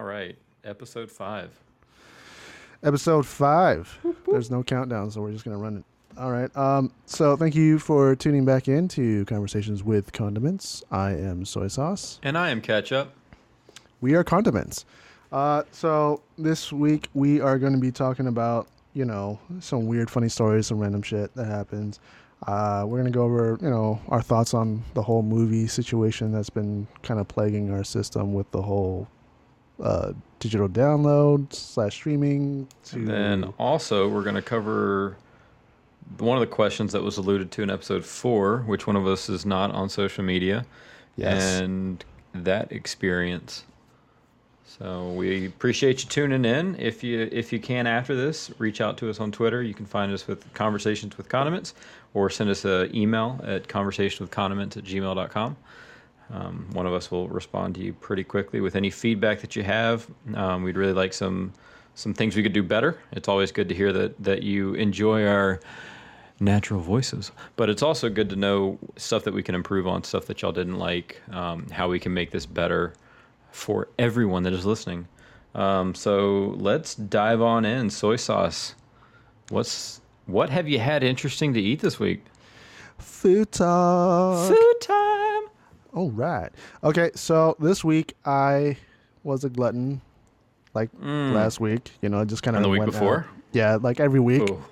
All right, episode five. Episode five. There's no countdown, so we're just gonna run it. All right. Um. So thank you for tuning back in to Conversations with Condiments. I am soy sauce. And I am Ketchup. We are condiments. Uh. So this week we are going to be talking about you know some weird, funny stories, some random shit that happens. Uh, we're gonna go over, you know, our thoughts on the whole movie situation that's been kind of plaguing our system with the whole uh, digital download slash streaming. To And then also we're going to cover one of the questions that was alluded to in episode four. Which one of us is not on social media? Yes. And that experience. So we appreciate you tuning in. If you if you can after this, reach out to us on Twitter. You can find us with conversations with condiments, or send us an email at conversationswithcondiments at gmail.com. Um, one of us will respond to you pretty quickly with any feedback that you have. Um, we'd really like some some things we could do better. It's always good to hear that that you enjoy our natural voices, but it's also good to know stuff that we can improve on, stuff that y'all didn't like, um, how we can make this better for everyone that is listening. Um, so let's dive on in. Soy sauce. What's what have you had interesting to eat this week? food talk. All right. Okay, so this week I was a glutton, like last week. You know, just kind of Mm. The week before? Yeah, like every week. Ooh.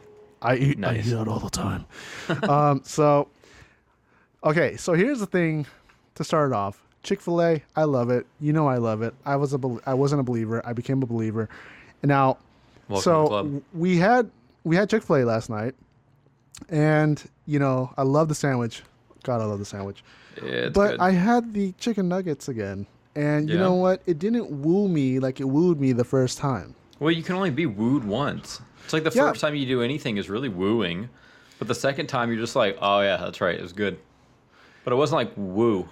I eat, Nice. I eat out all the time. um, so, okay, so here's the thing to start off. Chick Fil A, I love it. You know, I love it. I was a, bel- I wasn't a believer. I became a believer. And now, Welcome so to the club. w- we had we had Chick Fil A last night, and you know, I love the sandwich. God, I love the sandwich. But good. I had the chicken nuggets again, and you Yeah. know what? It didn't woo me like it wooed me the first time. Well, you can only be wooed once. It's like the Yeah. first time you do anything is really wooing, but the second time you're just like, oh yeah, that's right, it was good. But it wasn't like woo.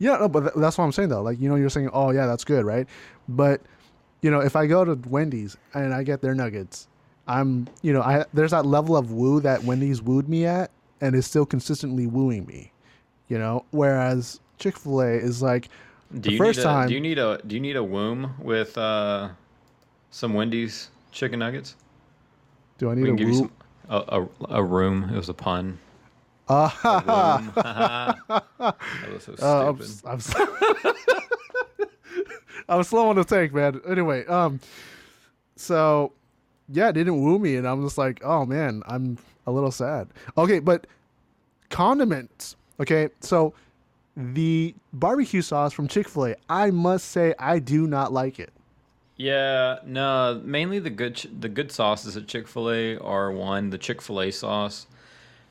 Yeah, no, but th- that's what I'm saying though. Like, you know, you're saying, "Oh, yeah, that's good," right? But you know, if I go to Wendy's and I get their nuggets, I'm, you know, I there's that level of woo that Wendy's wooed me at, and is still consistently wooing me. You know, whereas Chick Fil A is like Do the you first need a, time. Do you need a Do you need a womb with uh, some Wendy's chicken nuggets? do I need a give you some a, a, a room. It was a pun. A that was so stupid. Uh, I'm, s- I'm, s- I'm slow on the take, man. Anyway, um, so yeah, it didn't woo me, and I'm just like, oh man, I'm a little sad. Okay, but condiments. Okay, so the barbecue sauce from Chick Fil A, I must say, I do not like it. Yeah, no. Mainly the good ch- the good sauces at Chick Fil A are one the Chick Fil A sauce.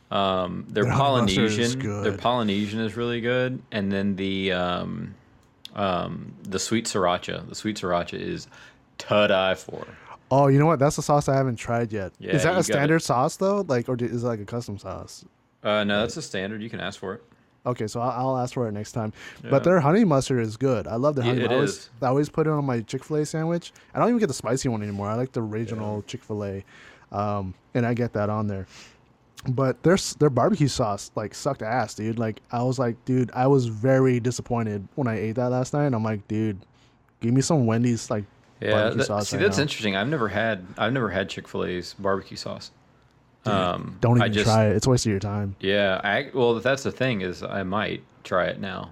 Um, their Their honey mustard is Polynesian, their. Polynesian is really good, and then the um, um, the sweet sriracha. The sweet sriracha is to die for. Oh, you know what? That's a sauce I haven't tried yet. Yeah, is that a standard sauce though? Like, or is it like a custom sauce? Uh, no, that's a standard. You can ask for it. Okay, so I'll, I'll ask for it next time. Yeah. But their honey mustard is good. I love their Yeah, honey. it I always, is. I always put it on my Chick Fil A sandwich. I don't even get the spicy one anymore. I like the original Chick Fil A, um, and I get that on there. But their their barbecue sauce like sucked ass, dude. Like I was like, dude, I was very disappointed when I ate that last night. I'm like, dude, give me some Wendy's like Yeah, barbecue that- sauce. see, right that's now. interesting. I've never had I've never had Chick Fil A's barbecue sauce. Um, Don't even just, try it. It's a waste of your time. Yeah, I well, that's the thing is I might try it now.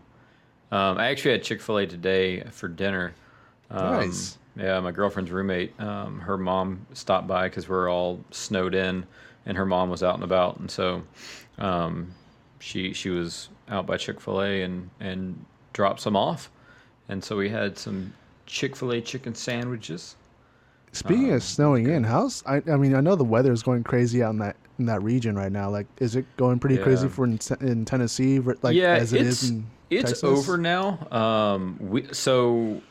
Um, I actually had Chick Fil A today for dinner. Um, Nice. Yeah, my girlfriend's roommate, um, her mom stopped by because we're all snowed in, and her mom was out and about, and so um, she she was out by Chick Fil A and and dropped some off, and so we had some Chick Fil A chicken sandwiches. Speaking Um, of snowing in, how's I, I mean I know the weather is going crazy out in that in that region right now. Like, is it going pretty crazy for in, in Tennessee? Like, yeah, as it it's is in it's Texas? over now. Um, we so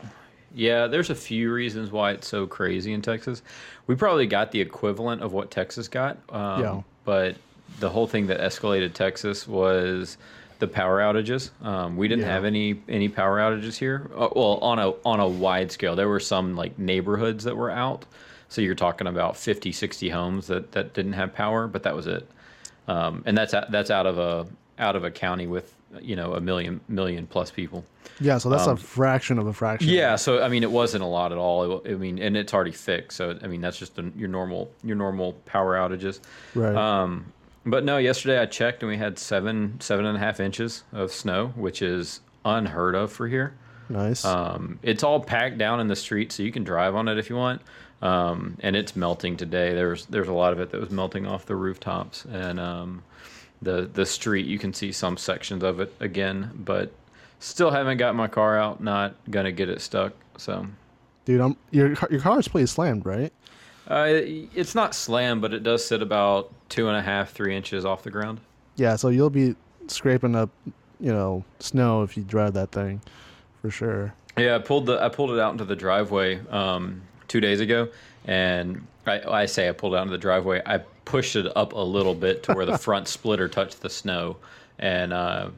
yeah, there's a few reasons why it's so crazy in Texas. We probably got the equivalent of what Texas got. Um, Yeah. But the whole thing that escalated Texas was the power outages. Um, we didn't Yeah. have any any power outages here. Uh, well, on a on a wide scale, there were some like neighborhoods that were out. So you're talking about 50, 60 homes that, that didn't have power, but that was it. Um, and that's out, that's out of a out of a county with you know a million million plus people. Yeah, so that's Um, a fraction of a fraction. Yeah, so I mean, it wasn't a lot at all. It, I mean, and it's already fixed. So I mean, that's just a, your normal your normal power outages. Right. Um, but no, yesterday I checked and we had seven seven and a half inches of snow, which is unheard of for here. nice. Um, it's all packed down in the street, so you can drive on it if you want. Um, and it's melting today. There's there's a lot of it that was melting off the rooftops and um, the the street. You can see some sections of it again, but still haven't got my car out. Not gonna get it stuck. So Dude, I'm your your car is pretty slammed, right? Uh, it's not slam, but it does sit about two and a half, three inches off the ground. Yeah, so you'll be scraping up, you know, snow if you drive that thing, for sure. Yeah, I pulled the I pulled it out into the driveway um, two days ago, and I, I say I pulled it out into the driveway. I pushed it up a little bit to where the front splitter touched the snow, and uh,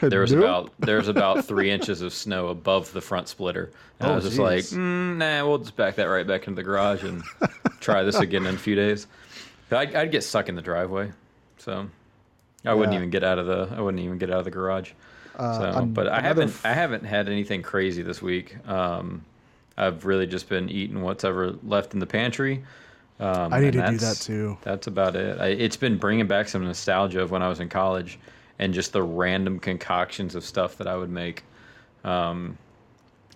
there was Nope. about there was about three inches of snow above the front splitter. And I Oh, was just like, mm, nah, we'll just back that right back into the garage and try this again in a few days. I'd, I'd get stuck in the driveway, so I wouldn't even get out of the I wouldn't even get out of the garage. Uh, So, but I haven't f- I haven't had anything crazy this week. Um, I've really just been eating what's ever left in the pantry. Um, I need to do that too. That's about it. I, it's been bringing back some nostalgia of when I was in college, and just the random concoctions of stuff that I would make. Um,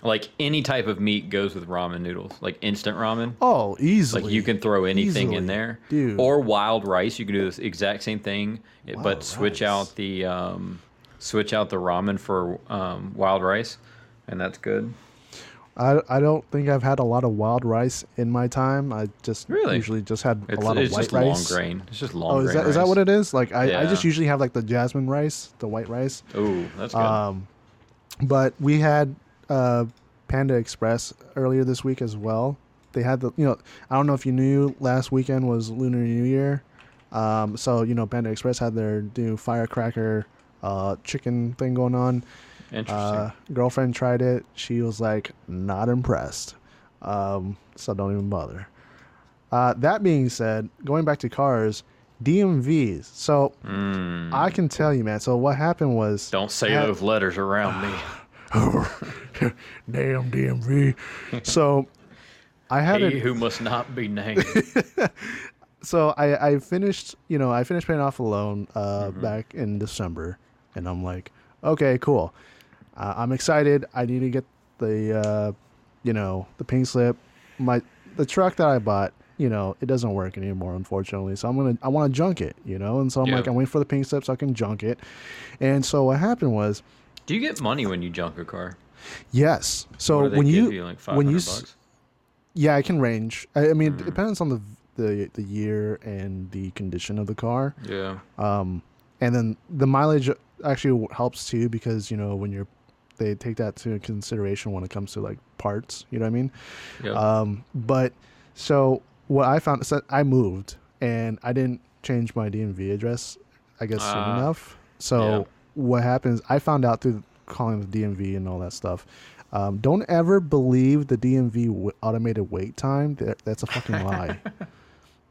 like any type of meat goes with ramen noodles, like instant ramen. Oh, easily. Like you can throw anything Easily. in there, Dude. Or wild rice, you can do this exact same thing, Wild but switch rice. out the um, switch out the ramen for um, wild rice, and that's good. I, I don't think I've had a lot of wild rice in my time. I just Really? usually just had It's, a lot of it's white just rice. long grain. It's just long Oh, is grain. that is that rice. what it is? Like I, I just usually have like the jasmine rice, the white rice. Ooh, that's good. Um, but we had uh, Panda Express earlier this week as well. They had the you know I don't know if you knew last weekend was Lunar New Year, um, so you know Panda Express had their new firecracker uh, chicken thing going on. Interesting. Uh, girlfriend tried it. She was like not impressed. Um, so don't even bother. Uh, that being said, going back to cars, DMVs. So Mm, I can tell you, man. So what happened was don't say those letters around me. damn DMV. so I had He it. who must not be named. So I, I finished, you know, I finished paying off a loan uh, Mm-hmm. back in December, and I'm like, okay, cool. Uh, I'm excited. I need to get the, uh, you know, the pink slip. My the truck that I bought, you know, it doesn't work anymore, unfortunately. So I'm gonna, I want to junk it, you know, and so I'm like, I'm waiting for the pink slip so I can junk it. And so what happened was, Do you get money when you junk a car? yes. So What do they when you, you like when you bucks? Yeah, it can range. I, I mean, Mm. it depends on the the the year and the condition of the car. Yeah. Um, and then the mileage actually helps too because you know when you're they take that to consideration when it comes to like parts. You know what I mean? Yeah. Um, but so what I found is that I moved and I didn't change my DMV address. I guess soon Ah. enough. So Yeah. What happens? I found out through calling the DMV and all that stuff. Um, don't ever believe the DMV w- automated wait time. That- That's a fucking lie.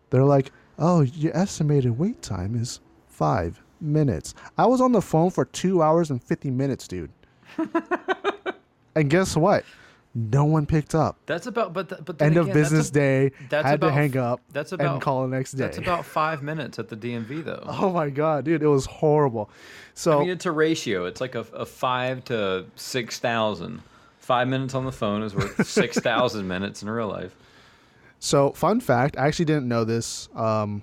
They're like, oh, your estimated wait time is five minutes. I was on the phone for two hours and 50 minutes, dude. and guess what? No one picked up. That's about, but th- but End of again, that's business a- day. that's had about to hang up That's about and call the next day. That's about five minutes at the DMV though. oh my god, dude, it was horrible. So I mean, it's a ratio. It's like a, a five to six thousand. Five minutes on the phone is worth six thousand minutes in real life. So, fun fact, I actually didn't know this. Um,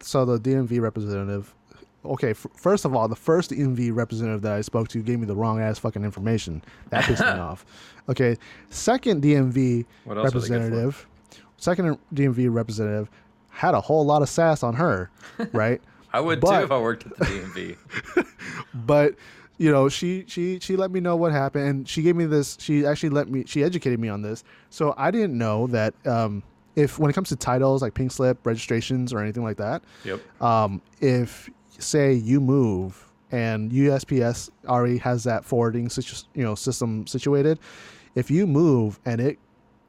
so the DMV representative. Okay, f- first of all, the first DMV representative that I spoke to gave me the wrong ass fucking information. That pissed me off. Okay, second DMV What else are they representative, second DMV representative had a whole lot of sass on her, right? I would But- too if I worked at the DMV. but you know she she she let me know what happened and she gave me this she actually let me she educated me on this so i didn't know that um if when it comes to titles like pink slip registrations or anything like that yep. um if say you move and usps already has that forwarding situ- you know system situated if you move and it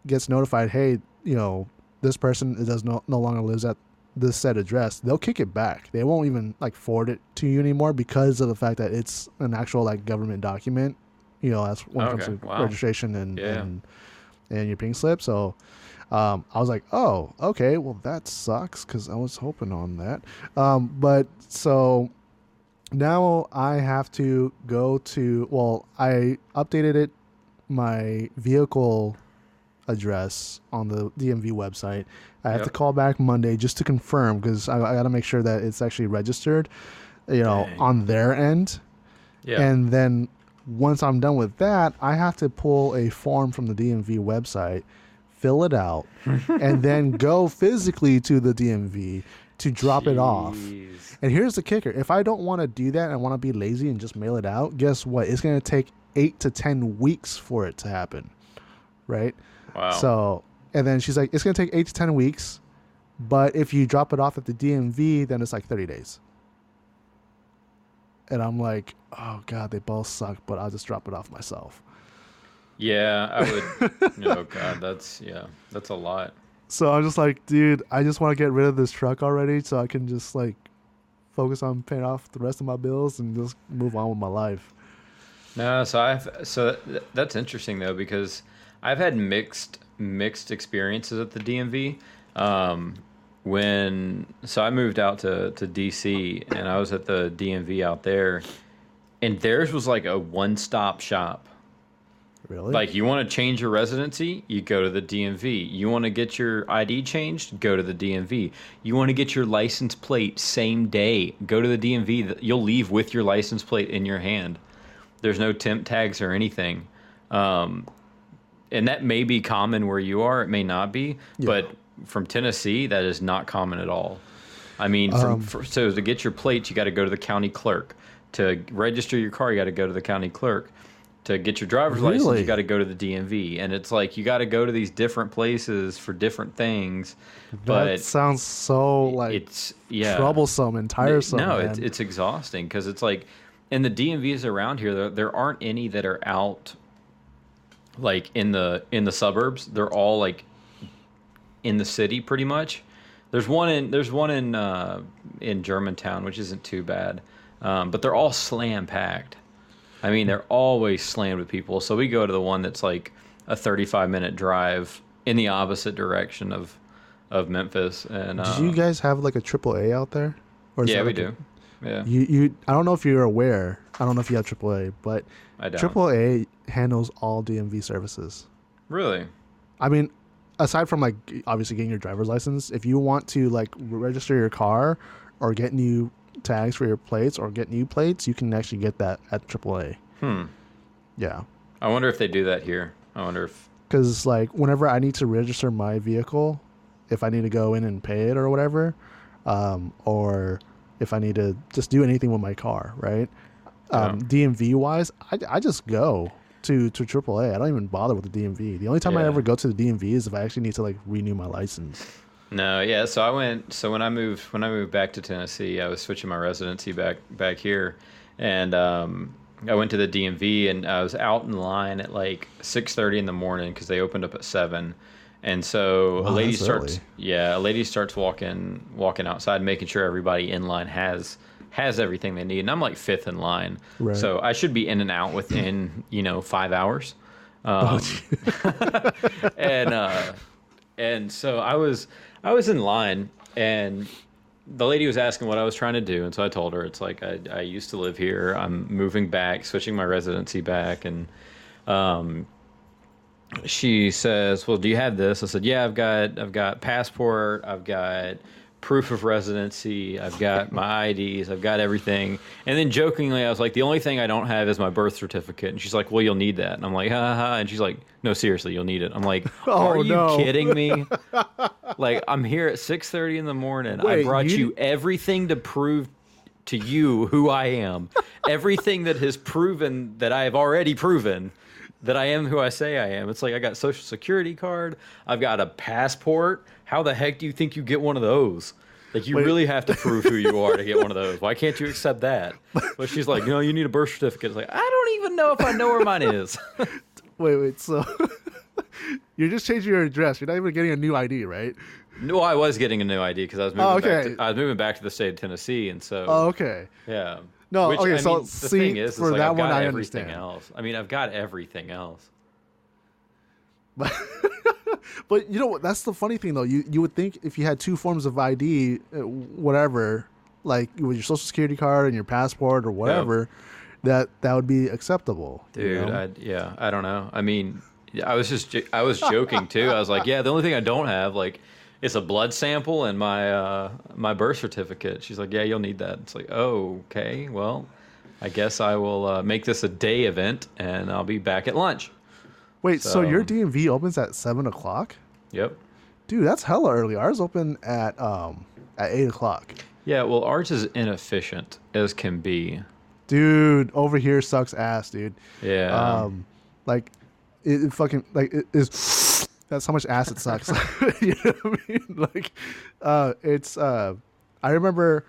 gets notified hey you know this person does no, no longer lives at this said address, they'll kick it back. They won't even like forward it to you anymore because of the fact that it's an actual like government document. You know, that's when it comes to wow. registration and Yeah. and, and your pink slip. So um, I was like, oh, okay, well that sucks because I was hoping on that. Um, but so now I have to go to well, I updated it my vehicle address on the DMV website. I have to call back Monday just to confirm because I, I got to make sure that it's actually registered, you know, Dang. on their end. Yeah. And then once I'm done with that, I have to pull a form from the DMV website, fill it out, and then go physically to the DMV to drop it off. And here's the kicker: if I don't want to do that and want to be lazy and just mail it out, guess what? It's going to take eight to ten weeks for it to happen, right? Wow. So, and then she's like, it's going to take eight to ten weeks, but if you drop it off at the DMV, then it's like thirty days. And I'm like, oh god, they both suck, but I'll just drop it off myself. Yeah, I would. oh God, that's yeah, that's a lot. So I'm just like, dude, I just want to get rid of this truck already, so I can just like focus on paying off the rest of my bills and just move on with my life. No, so I've so th- that's interesting though because I've had mixed mixed experiences at the DMV. Um, when so I moved out to to DC and I was at the DMV out there, and theirs was like a one stop shop. Really? Like you want to change your residency, you go to the DMV. You want to get your ID changed, go to the DMV. You want to get your license plate same day, go to the DMV. You'll leave with your license plate in your hand. There's no temp tags or anything. Um, and that may be common where you are, it may not be, Yeah. but from Tennessee, that is not common at all. I mean, from, Um, for, so to get your plates, you got to go to the county clerk. To register your car, you got to go to the county clerk. To get your driver's license, Really? you got to go to the DMV, and it's like you got to go to these different places for different things. that But sounds so like it's yeah troublesome and tiresome. no, man. it's it's exhausting because it's like, and the DMVs around here, there, there aren't any that are out, like in the in the suburbs. They're all like in the city, pretty much. There's one in there's one in uh, in Germantown, which isn't too bad, um, but they're all slam packed. I mean, they're always slammed with people. So we go to the one that's like a 35 minute drive in the opposite direction of of Memphis. And uh, Did you guys have like a triple A out there? Or yeah, we like a- do. Yeah, You you I don't know if you're aware. I don't know if you have triple A, but triple A handles all DMV services. Really? I mean, aside from like obviously getting your driver's license, if you want to like register your car or get new tags for your plates or get new plates, you can actually get that at AAA. Hmm. Yeah. I wonder if they do that here. I wonder if. Because like whenever I need to register my vehicle, if I need to go in and pay it or whatever, um, or if I need to just do anything with my car, right? Um, DMV wise, I, I just go to to AAA. I don't even bother with the DMV. The only time I ever go to the DMV is if I actually need to like renew my license. No, yeah. So I went. So when I moved, when I moved back to Tennessee, I was switching my residency back back here, and um, I went to the DMV, and I was out in line at like six thirty in the morning because they opened up at seven, and so a lady starts. early. Yeah, a lady starts walking walking outside, making sure everybody in line has has everything they need, and I'm like fifth in line, Right. so I should be in and out within you know five hours. Um, and uh, and so I was I was in line and the lady was asking what I was trying to do and so I told her it's like I, I used to live here. I'm moving back switching my residency back and um she says well do you have this? I said yeah I've got I've got passport I've got proof of residency I've got my IDs I've got everything and then jokingly I was like the only thing I don't have is my birth certificate and she's like well you'll need that and I'm like ha ha, and she's like no seriously you'll need it I'm like Oh, are you no. kidding me like I'm here at 6:30 in the morning. I brought you- you everything to prove to you who I am. everything that has proven that I have already proven that I am who I say I am. It's like I got social security card, I've got a passport. How the heck do you think you get one of those? Like you Wait. really have to prove who you are to get one of those. Why can't you accept that? But she's like, "No, you need a birth certificate." It's like, "I don't even know if I know where mine is." Wait, wait. So You're just changing your address. You're not even getting a new ID, right? No, I was getting a new ID because I was oh, moving Oh, back. okay. To, I was moving back to the state of Tennessee, and so Oh, okay. yeah. No, Which, okay, I so mean, the see, thing is, is like, that I've one, got I everything understand. else. I mean, I've got everything else. But, but you know what? That's the funny thing, though. You you would think if you had two forms of ID, uh, whatever, like with your social security card and your passport or whatever, that that would be acceptable. you Dude, know? I, yeah, I don't know. I mean, I was just, I was joking too. I was like, yeah, the only thing I don't have, like, it's a blood sample and my uh, my birth certificate. She's like, yeah, you'll need that. It's like, oh, okay, well, I guess I will uh, make this a day event and I'll be back at lunch. Wait, so, so- your DMV opens at seven o'clock? Yep. Dude, that's hella early. Ours open at um at eight o'clock. Yeah, well, ours is inefficient as can be. Dude, over here sucks ass, dude. Yeah. Um, like it, it fucking like it is. That's how much ass it sucks. you know what I mean? Like, uh, it's. Uh, I remember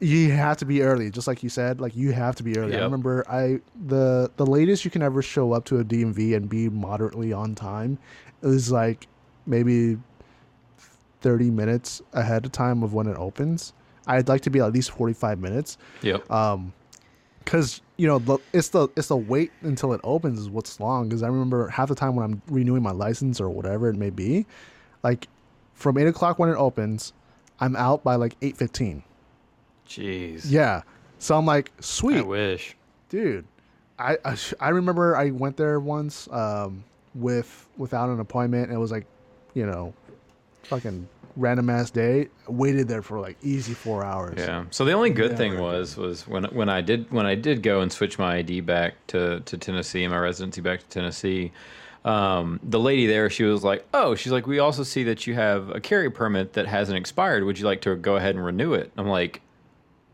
you have to be early, just like you said. Like you have to be early. I remember I the the latest you can ever show up to a DMV and be moderately on time is like maybe thirty minutes ahead of time of when it opens. I'd like to be at least forty five minutes yep. um because you know it's the it's the wait until it opens is what's long because i remember half the time when i'm renewing my license or whatever it may be like from 8 o'clock when it opens i'm out by like 8.15 Jeez. yeah so i'm like sweet. I wish. dude I, I I remember i went there once um with without an appointment it was like you know fucking random ass day waited there for like easy four hours Yeah. So the only good thing Never. was was when when I did when I did go and switch my ID back to to Tennessee, my residency back to Tennessee. Um, the lady there, she was like, "Oh, she's like, we also see that you have a carry permit that hasn't expired. Would you like to go ahead and renew it?" I'm like,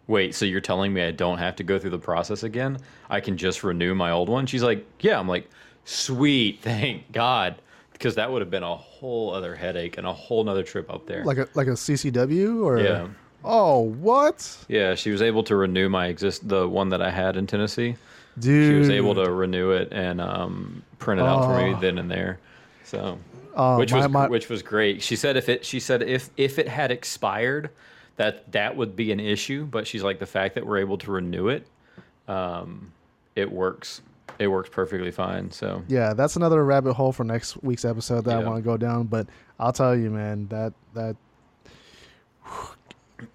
"Wait, so you're telling me I don't have to go through the process again? I can just renew my old one?" She's like, "Yeah." I'm like, "Sweet, thank God," because that would have been a whole other headache and a whole nother trip up there. like a like a ccw or Yeah. oh what Yeah, she was able to renew my exist the one that I had in Tennessee. Dude, She was able to renew it and um, print it out for me Oh. then and there. So, Oh, which my- was my- which was great. She said if it she said if if it had expired, that that would be an issue. But she's like the fact that we're able to renew it, um, it works. It works perfectly fine. So Yeah, that's another rabbit hole for next week's episode that I want to go down. But I'll tell you, man, that that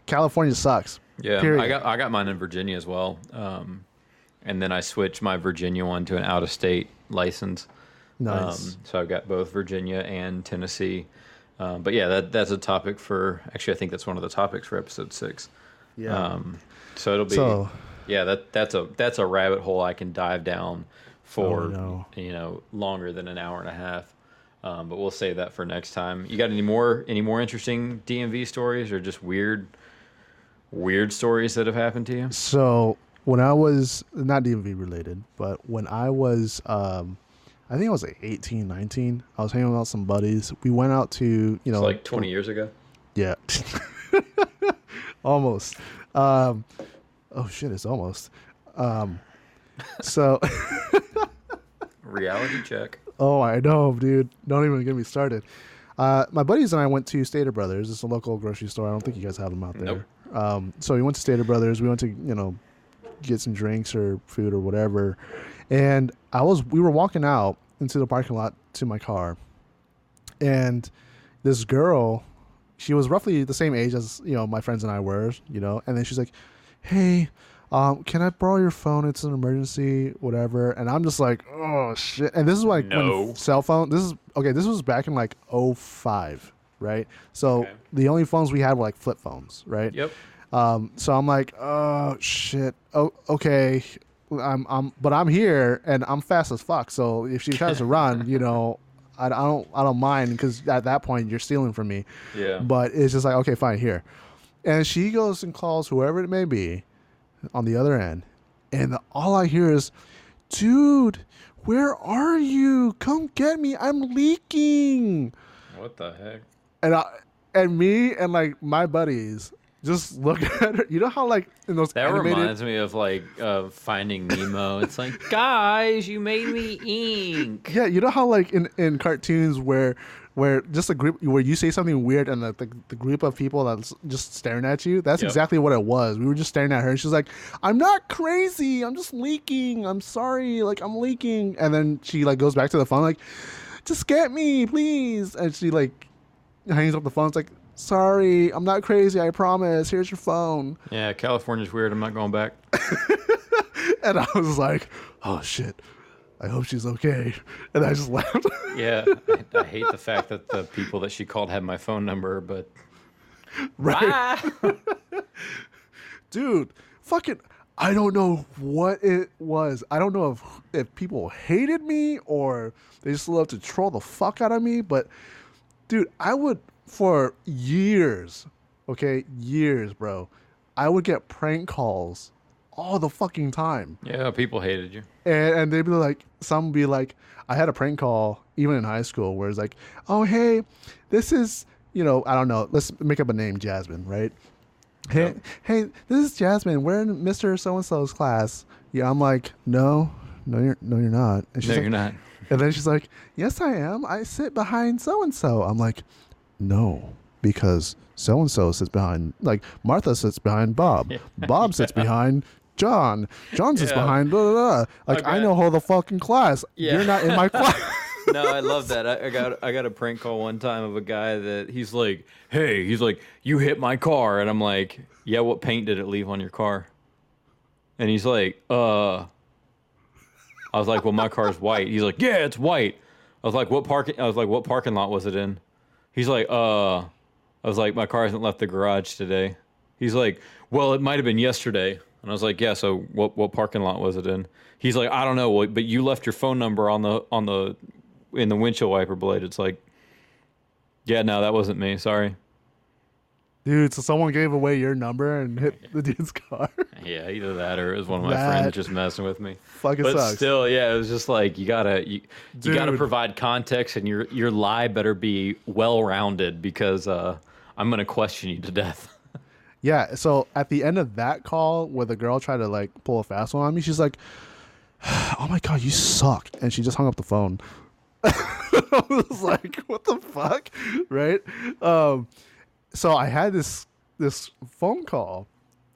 California sucks. yeah, Period. I got I got mine in Virginia as well. Um, and then I switched my Virginia one to an out of state license. Nice. Um, so I've got both Virginia and Tennessee. Um, but yeah, that that's a topic for. Actually, I think that's one of the topics for episode six. yeah. Um, so it'll be. so yeah, that that's a that's a rabbit hole I can dive down for Oh, no. you know longer than an hour and a half. Um, but we'll save that for next time. You got any more any more interesting DMV stories or just weird weird stories that have happened to you? so when I was not DMV related, but when I was um I think I was like 18, 19, I was hanging out with some buddies. We went out to, you know, It's like twenty years ago. Yeah. almost. Um, oh shit, it's almost. Um, so, Reality check. oh, I know, dude. Don't even get me started. Uh, my buddies and I went to Stater Brothers. It's a local grocery store. I don't think you guys have them out there. Nope. Um, so we went to Stater Brothers. We went to, you know, get some drinks or food or whatever. And I was, we were walking out into the parking lot to my car. And this girl, she was roughly the same age as, you know, my friends and I were, you know, and then she's like, hey, um, can I borrow your phone? It's an emergency, whatever. And I'm just like, oh shit. And this is like No. when cell phone. This is okay. This was back in like 05, right? So Okay. the only phones we had were like flip phones, right? Yep. Um, so I'm like, oh shit. Oh, okay. I'm, I'm, but I'm here and I'm fast as fuck. So if she tries to run, you know, I, I don't, I don't mind because at that point you're stealing from me. Yeah. But it's just like, okay, fine, here. And she goes and calls whoever it may be on the other end. And the, all I hear is, dude, where are you? Come get me. I'm leaking. what the heck? And I, and me and like my buddies just look at her. You know how like in those That animated, reminds me of like uh, Finding Nemo. It's like, guys, you made me ink. Yeah, you know how like in, in cartoons where where just a group where you say something weird and the, the, the group of people that's just staring at you. That's Yep. exactly what it was. We were just staring at her. and She's like, "I'm not crazy. I'm just leaking. I'm sorry. Like I'm leaking." And then she like goes back to the phone like, "Just get me, please." And she like hangs up the phone. It's like, "Sorry, I'm not crazy. I promise. Here's your phone." Yeah, California's weird. I'm not going back. And I was like, "Oh shit." I hope she's okay. And I just laughed. Yeah, I, I hate the fact that the people that she called had my phone number, but right. Dude fucking i don't know what it was i don't know if if people hated me or they just love to troll the fuck out of me but dude i would for years okay years bro i would get prank calls all the fucking time yeah, people hated you. and, and they'd be like, some would be like, I had a prank call even in high school where it's like, oh hey, this is you know I don't know, let's make up a name, Jasmine, right? Hey, Yep. hey, this is Jasmine. We're in Mr. So and So's class. Yeah, I'm like, no, no, you're no, you're not. And she's No, like, you're not. And then she's like, yes, I am. I sit behind so and so. I'm like, no, because so and so sits behind like Martha sits behind Bob. Bob sits behind John. John sits Yeah. behind blah, blah, blah. Like I know whole the fucking class. Yeah. You're not in my class. no, I love that. I, I got I got a prank call one time of a guy that he's like, "Hey," he's like, "You hit my car," and I'm like, "Yeah, what paint did it leave on your car?" And he's like, "Uh," I was like, "Well, my car's white." He's like, "Yeah, it's white." I was like, "What parking?" I was like, "What parking lot was it in?" He's like, "Uh," I was like, "My car hasn't left the garage today." He's like, "Well, it might have been yesterday." And I was like, "Yeah, so what what parking lot was it in?" He's like, "I don't know, but you left your phone number on the on the in the windshield wiper blade." It's like, "Yeah, no, that wasn't me. Sorry." Dude, so someone gave away your number and hit the dude's car. Yeah, either that or it was one of my That- friends just messing with me. Fucking But sucks. still, yeah, it was just like you gotta you, you gotta provide context, and your your lie better be well rounded because uh, I'm gonna question you to death. Yeah, so at the end of that call where the girl tried to like pull a fast one on me, she's like, "Oh my god, you suck," and she just hung up the phone. I was like, "What the fuck?" Right? Um, so I had this this phone call.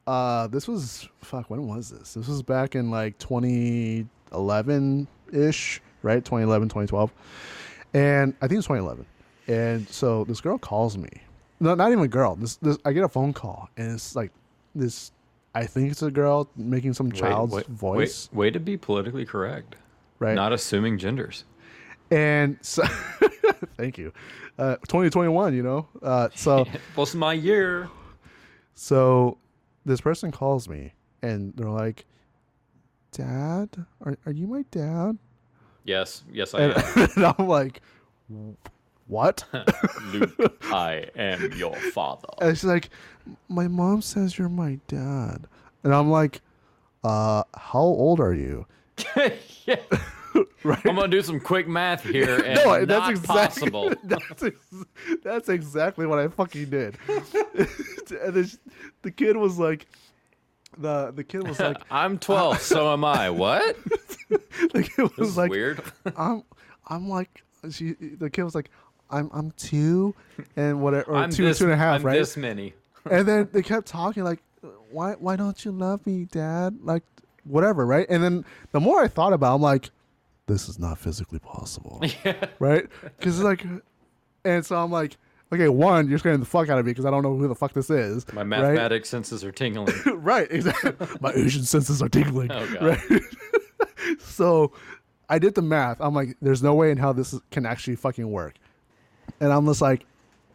Uh, this was fuck. When was this? This was back in like 2011 ish, right? 2011, 2012, and I think it's 2011. And so this girl calls me. No, not even a girl. This, this I get a phone call, and it's like this. I think it's a girl making some child's wait, voice, Wait, way to be politically correct, right? not assuming genders. and so, thank you. Uh, 2021, you know. Uh, so What's my year? so this person calls me, and they're like, "Dad, are are you my dad?" Yes, yes, I And, am. and I'm like, "What?" Luke, I am your father. And she's like, "My mom says you're my dad," and I'm like, "Uh, how old are you?" yeah. Right? I'm gonna do some quick math here, and no, that's exactly possible. that's, ex- that's exactly what I fucking did. and the kid was like, the the kid was like, I'm 12, so am I. What? the kid This was is like, weird. I'm I'm like, she the kid was like, I'm I'm two and whatever, or I'm two this, two and a half, I'm right? this many. and then they kept talking like, why why don't you love me, Dad? Like whatever, right? And then the more I thought about, it, I'm like, this is not physically possible, right? Because it's like, and so I'm like, okay, one, you're scaring the fuck out of me because I don't know who the fuck this is. My right? mathematic senses are tingling. right, exactly. My Asian senses are tingling. Oh, God. Right. so I did the math. I'm like, there's no way in how this is- can actually fucking work. And I'm just like,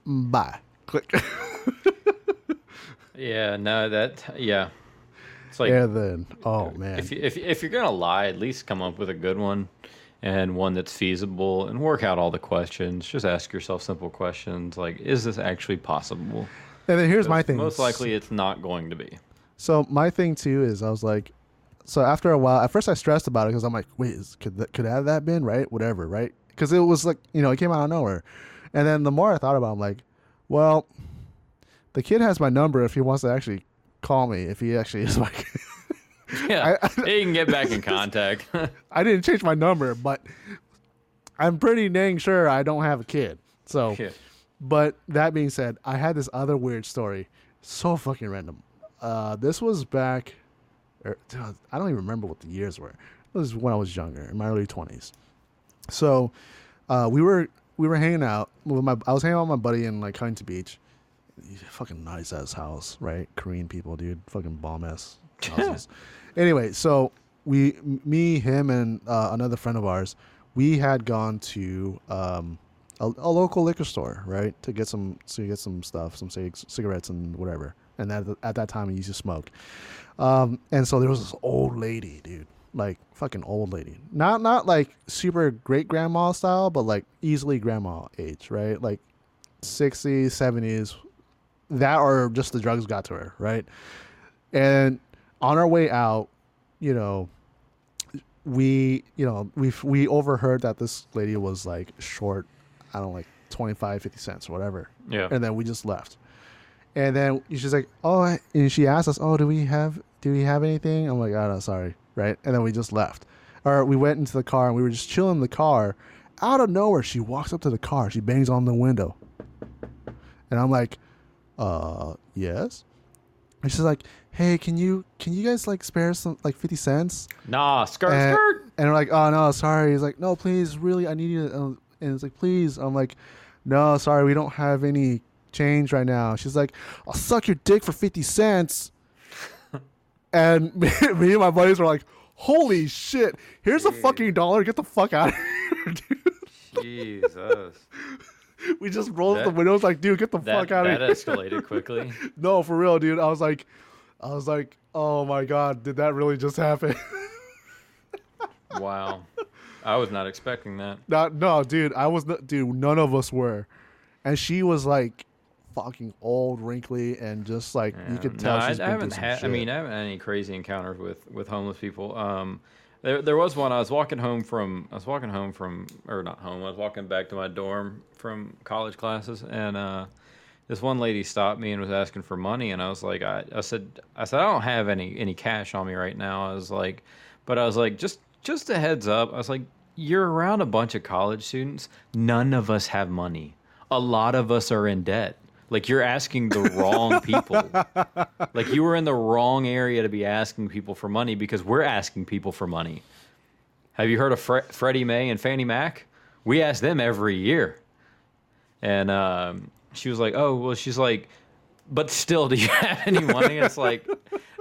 mm, bye. Click. yeah, no, that yeah. It's like and then, oh man. if you- if if you're gonna lie, at least come up with a good one and one that's feasible and work out all the questions. Just ask yourself simple questions like, is this actually possible? and then here's my thing. Most likely, it's not going to be. So my thing too is I was like, so after a while, at first I stressed about it because I'm like, wait, is, could that, could have that been right? Whatever, right? Because it was like, you know, it came out of nowhere. And then the more I thought about, it, I'm like, well, the kid has my number if he wants to actually call me. If he actually is my kid. Yeah, you can get back in contact. I didn't change my number, but I'm pretty dang sure I don't have a kid. So, Yeah. but that being said, I had this other weird story. So fucking random. Uh, this was back. er, I don't even remember what the years were. It was when I was younger, in my early twenties. So, uh, we were we were hanging out with my. I was hanging out with my buddy in like Huntington Beach. Fucking nice ass house, right? Korean people, dude. Fucking bomb ass houses. anyway, so we, me, him, and uh, another friend of ours, we had gone to um, a, a local liquor store, right, to get some to get some stuff, some cig- cigarettes and whatever. And that, at that time, he used to smoke. Um, and so there was this old lady, dude, like fucking old lady, not not like super great grandma style, but like easily grandma age, right? Like 60s, 70s, that or just the drugs got to her, right? And on our way out, you know, we, you know, we we overheard that this lady was like short, I don't know, like 25, 50 cents or whatever. Yeah. And then we just left. And then she's like, "Oh," and she asked us, "Oh, do we have do we have anything?" I'm like, "Oh no, sorry." Right? And then we just left. Or we went into the car and we were just chilling in the car. Out of nowhere, she walks up to the car. She bangs on the window. And I'm like, "Uh, yes." And she's like, "Hey, can you can you guys like spare some like 50 cents?" Nah, skirt, and, skirt. And we're like, oh no, sorry. He's like, no, please, really, I need you. Uh," and it's like, please. I'm like, no, sorry, we don't have any change right now. She's like, I'll suck your dick for fifty cents. and me, me and my buddies were like, holy shit, here's a fucking dollar. Get the fuck out of here, dude. Jesus. We just rolled up That- the windows like, dude, get the That, fuck out of here. That escalated quickly. no, for real, dude. I was like, I was like, oh my god, did that really just happen? Wow. I was not expecting that. Not, no, dude. I was not, dude. None of us were, and she was like, fucking old, wrinkly, and just like you could tell no, she's I, I haven't had. I mean, I haven't had any crazy encounters with with homeless people. Um, there there was one. I was walking home from. I was walking home from, or not home. I was walking back to my dorm from college classes, and uh, this one lady stopped me and was asking for money, and I was like, I, I said, I said, I don't have any any cash on me right now. I was like, but I was like, just just a heads up. I was like, you're around a bunch of college students. None of us have money. A lot of us are in debt. Like you're asking the wrong people. like you were in the wrong area to be asking people for money because we're asking people for money. Have you heard of Fre- Freddie Mae and Fannie Mac? We ask them every year. And um, she was like, "Oh, well." She's like, "But still, do you have any money?" It's like,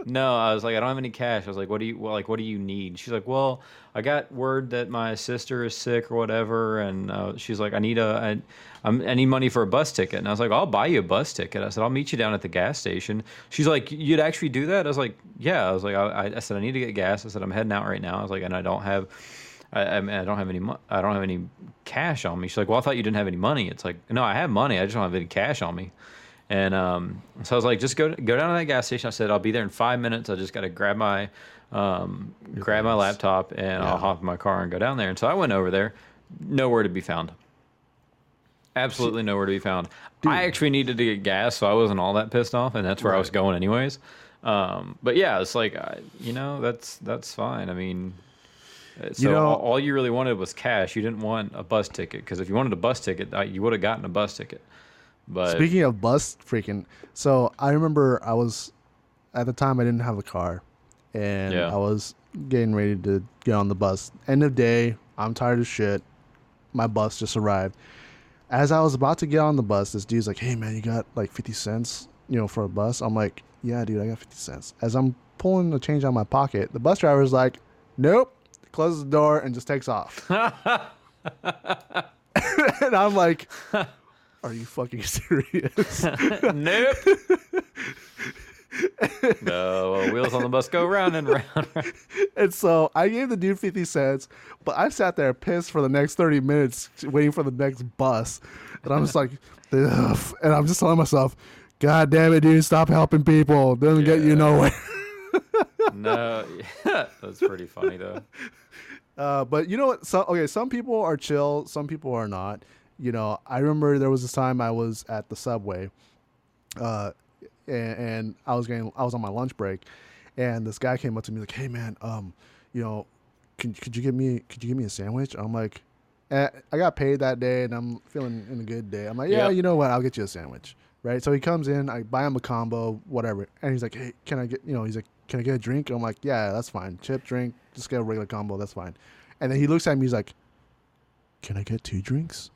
"No." I was like, "I don't have any cash." I was like, "What do you well, like? What do you need?" She's like, "Well, I got word that my sister is sick or whatever, and uh, she's like, I need a, I, I'm, I need money for a bus ticket." And I was like, "I'll buy you a bus ticket." I said, "I'll meet you down at the gas station." She's like, "You'd actually do that?" I was like, "Yeah." I was like, I, I said, "I need to get gas." I said, "I'm heading out right now." I was like, "And I don't have." I, I, mean, I don't have any. Mo- I don't have any cash on me. She's like, "Well, I thought you didn't have any money." It's like, "No, I have money. I just don't have any cash on me." And um, so I was like, "Just go go down to that gas station." I said, "I'll be there in five minutes. I just got to grab my um, grab my laptop and I'll hop in my car and go down there." And so I went over there. Nowhere to be found. Absolutely nowhere to be found. I actually needed to get gas, so I wasn't all that pissed off, and that's where I was going anyways. Um, but yeah, it's like I, you know that's that's fine. I mean, uh, so know- all, all you really wanted was cash. You didn't want a bus ticket because if you wanted a bus ticket, you would have gotten a bus ticket. But Speaking of bus freaking, so I remember I was at the time I didn't have a car, and Yeah. I was getting ready to get on the bus. End of day, I'm tired of shit. My bus just arrived. As I was about to get on the bus, this dude's like, "Hey man, you got like 50 cents, you know, for a bus?" I'm like, "Yeah, dude, I got 50 cents." As I'm pulling the change out of my pocket, the bus driver's like, "Nope." Closes the door and just takes off. and I'm like, "Are you fucking serious?" nope. no, wheels on the bus go round and round. And so I gave the dude 50 cents, but I sat there pissed for the next 30 minutes waiting for the next bus. And I'm just like, Ugh. and I'm just telling myself, God damn it, dude, stop helping people. Doesn't get you nowhere. no, that's pretty funny though. Uh, but you know what? So, okay, some people are chill, some people are not. You know, I remember there was this time I was at the subway. Uh, and, and I was getting I was on my lunch break, and this guy came up to me like, "Hey man, um, you know, could could you give me could you give me a sandwich?" I'm like, eh, I got paid that day, and I'm feeling in a good day. I'm like, yeah, Yeah. you know what? I'll get you a sandwich, right? So he comes in, I buy him a combo, whatever, and he's like, "Hey, can I get you know?" He's like, "Can I get a drink?" I'm like, "Yeah, that's fine. Chip, drink, just get a regular combo, that's fine." And then he looks at me, he's like, "Can I get two drinks?"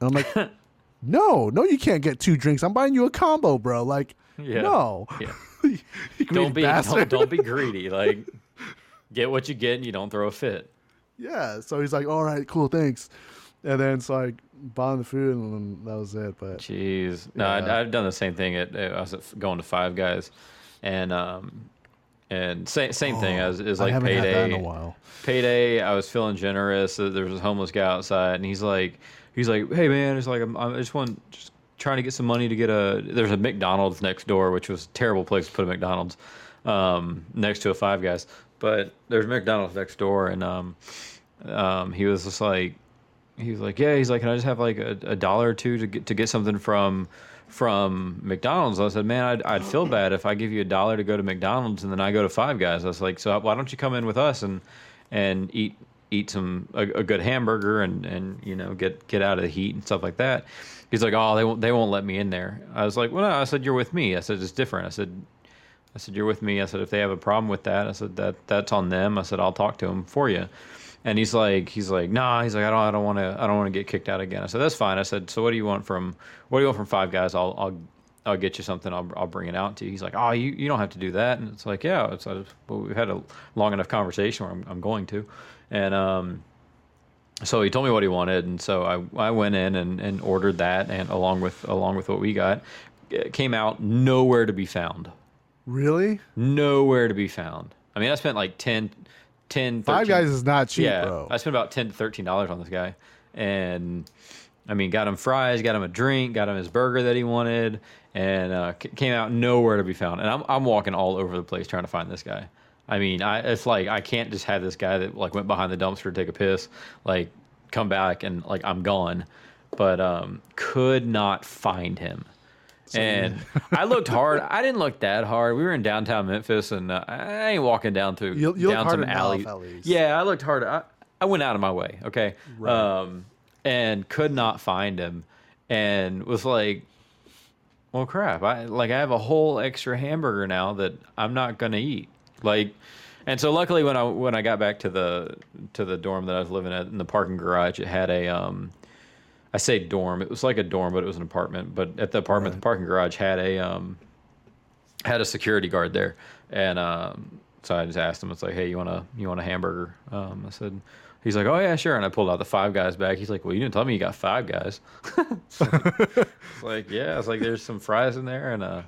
And I'm like, "No, no, you can't get two drinks. I'm buying you a combo, bro. Like, Yeah. no, Yeah. Don't be don't, don't be greedy. Like get what you get and you don't throw a fit. Yeah. So he's like, all right, cool, thanks. And then so I bought the food and then that was it. But Jeez. No, Yeah. I, I've done the same thing. At, I was at, going to Five Guys, and um, and same same thing as is Oh, I like payday. in a while. Payday. I was feeling generous. There was a homeless guy outside, and he's like, he's like, hey man, it's like I'm, I'm just want just trying to get some money to get a. There's a McDonald's next door, which was a terrible place to put a McDonald's, um, next to a Five Guys. But there's McDonald's next door, and um, um, he was just like, he was like, yeah, he's like, can I just have like a, a dollar or two to get to get something from from McDonald's? I said, man, I'd, I'd feel bad if I give you a dollar to go to McDonald's and then I go to Five Guys. I was like, so why don't you come in with us and and eat eat some a, a good hamburger and and you know get get out of the heat and stuff like that. He's like, oh, they won't they won't let me in there. I was like, well, no, I said you're with me. I said it's different. I said. I said, "You're with me." I said, "If they have a problem with that, I said that that's on them." I said, "I'll talk to them for you." And he's like, he's like, nah. He's like, I don't, I don't want to, I don't want to get kicked out again. I said, that's fine. I said, so what do you want from, what do you want from Five Guys? I'll, I'll, I'll get you something. I'll, I'll bring it out to you. He's like, oh, you, you don't have to do that. And it's like, yeah, it's, uh, well, we've had a long enough conversation where I'm, I'm going to, and um, so he told me what he wanted, and so I, I went in and, and ordered that, and along with, along with what we got, it came out nowhere to be found Really? nowhere to be found. I mean, I spent like 10, 10 Five Guys is not cheap, yeah, bro. I spent about ten to thirteen dollars on this guy, and I mean, got him fries, got him a drink, got him his burger that he wanted, and uh, came out nowhere to be found. And I'm I'm walking all over the place trying to find this guy. I mean, I it's like I can't just have this guy that like went behind the dumpster to take a piss, like come back and like I'm gone, but um, could not find him. And I looked hard. I didn't look that hard. We were in downtown Memphis, and uh, I ain't walking down through You- you down some alley. Yeah, I looked hard. I, I went out of my way. Okay, Right. um, and could not find him, and was like, "Well, crap! I like I have a whole extra hamburger now that I'm not gonna eat." Like, and so luckily when I when I got back to the to the dorm that I was living at in the parking garage, it had a um, I say dorm. It was like a dorm, but it was an apartment. But at the apartment, the parking garage had a um, had a security guard there, and um, so I just asked him. It's like, hey, you want a you want a hamburger? Um, I said. He's like, oh yeah, sure. And I pulled out the Five Guys bag. He's like, well, you didn't tell me you got Five Guys. it's like, yeah. It's like there's some fries in there and a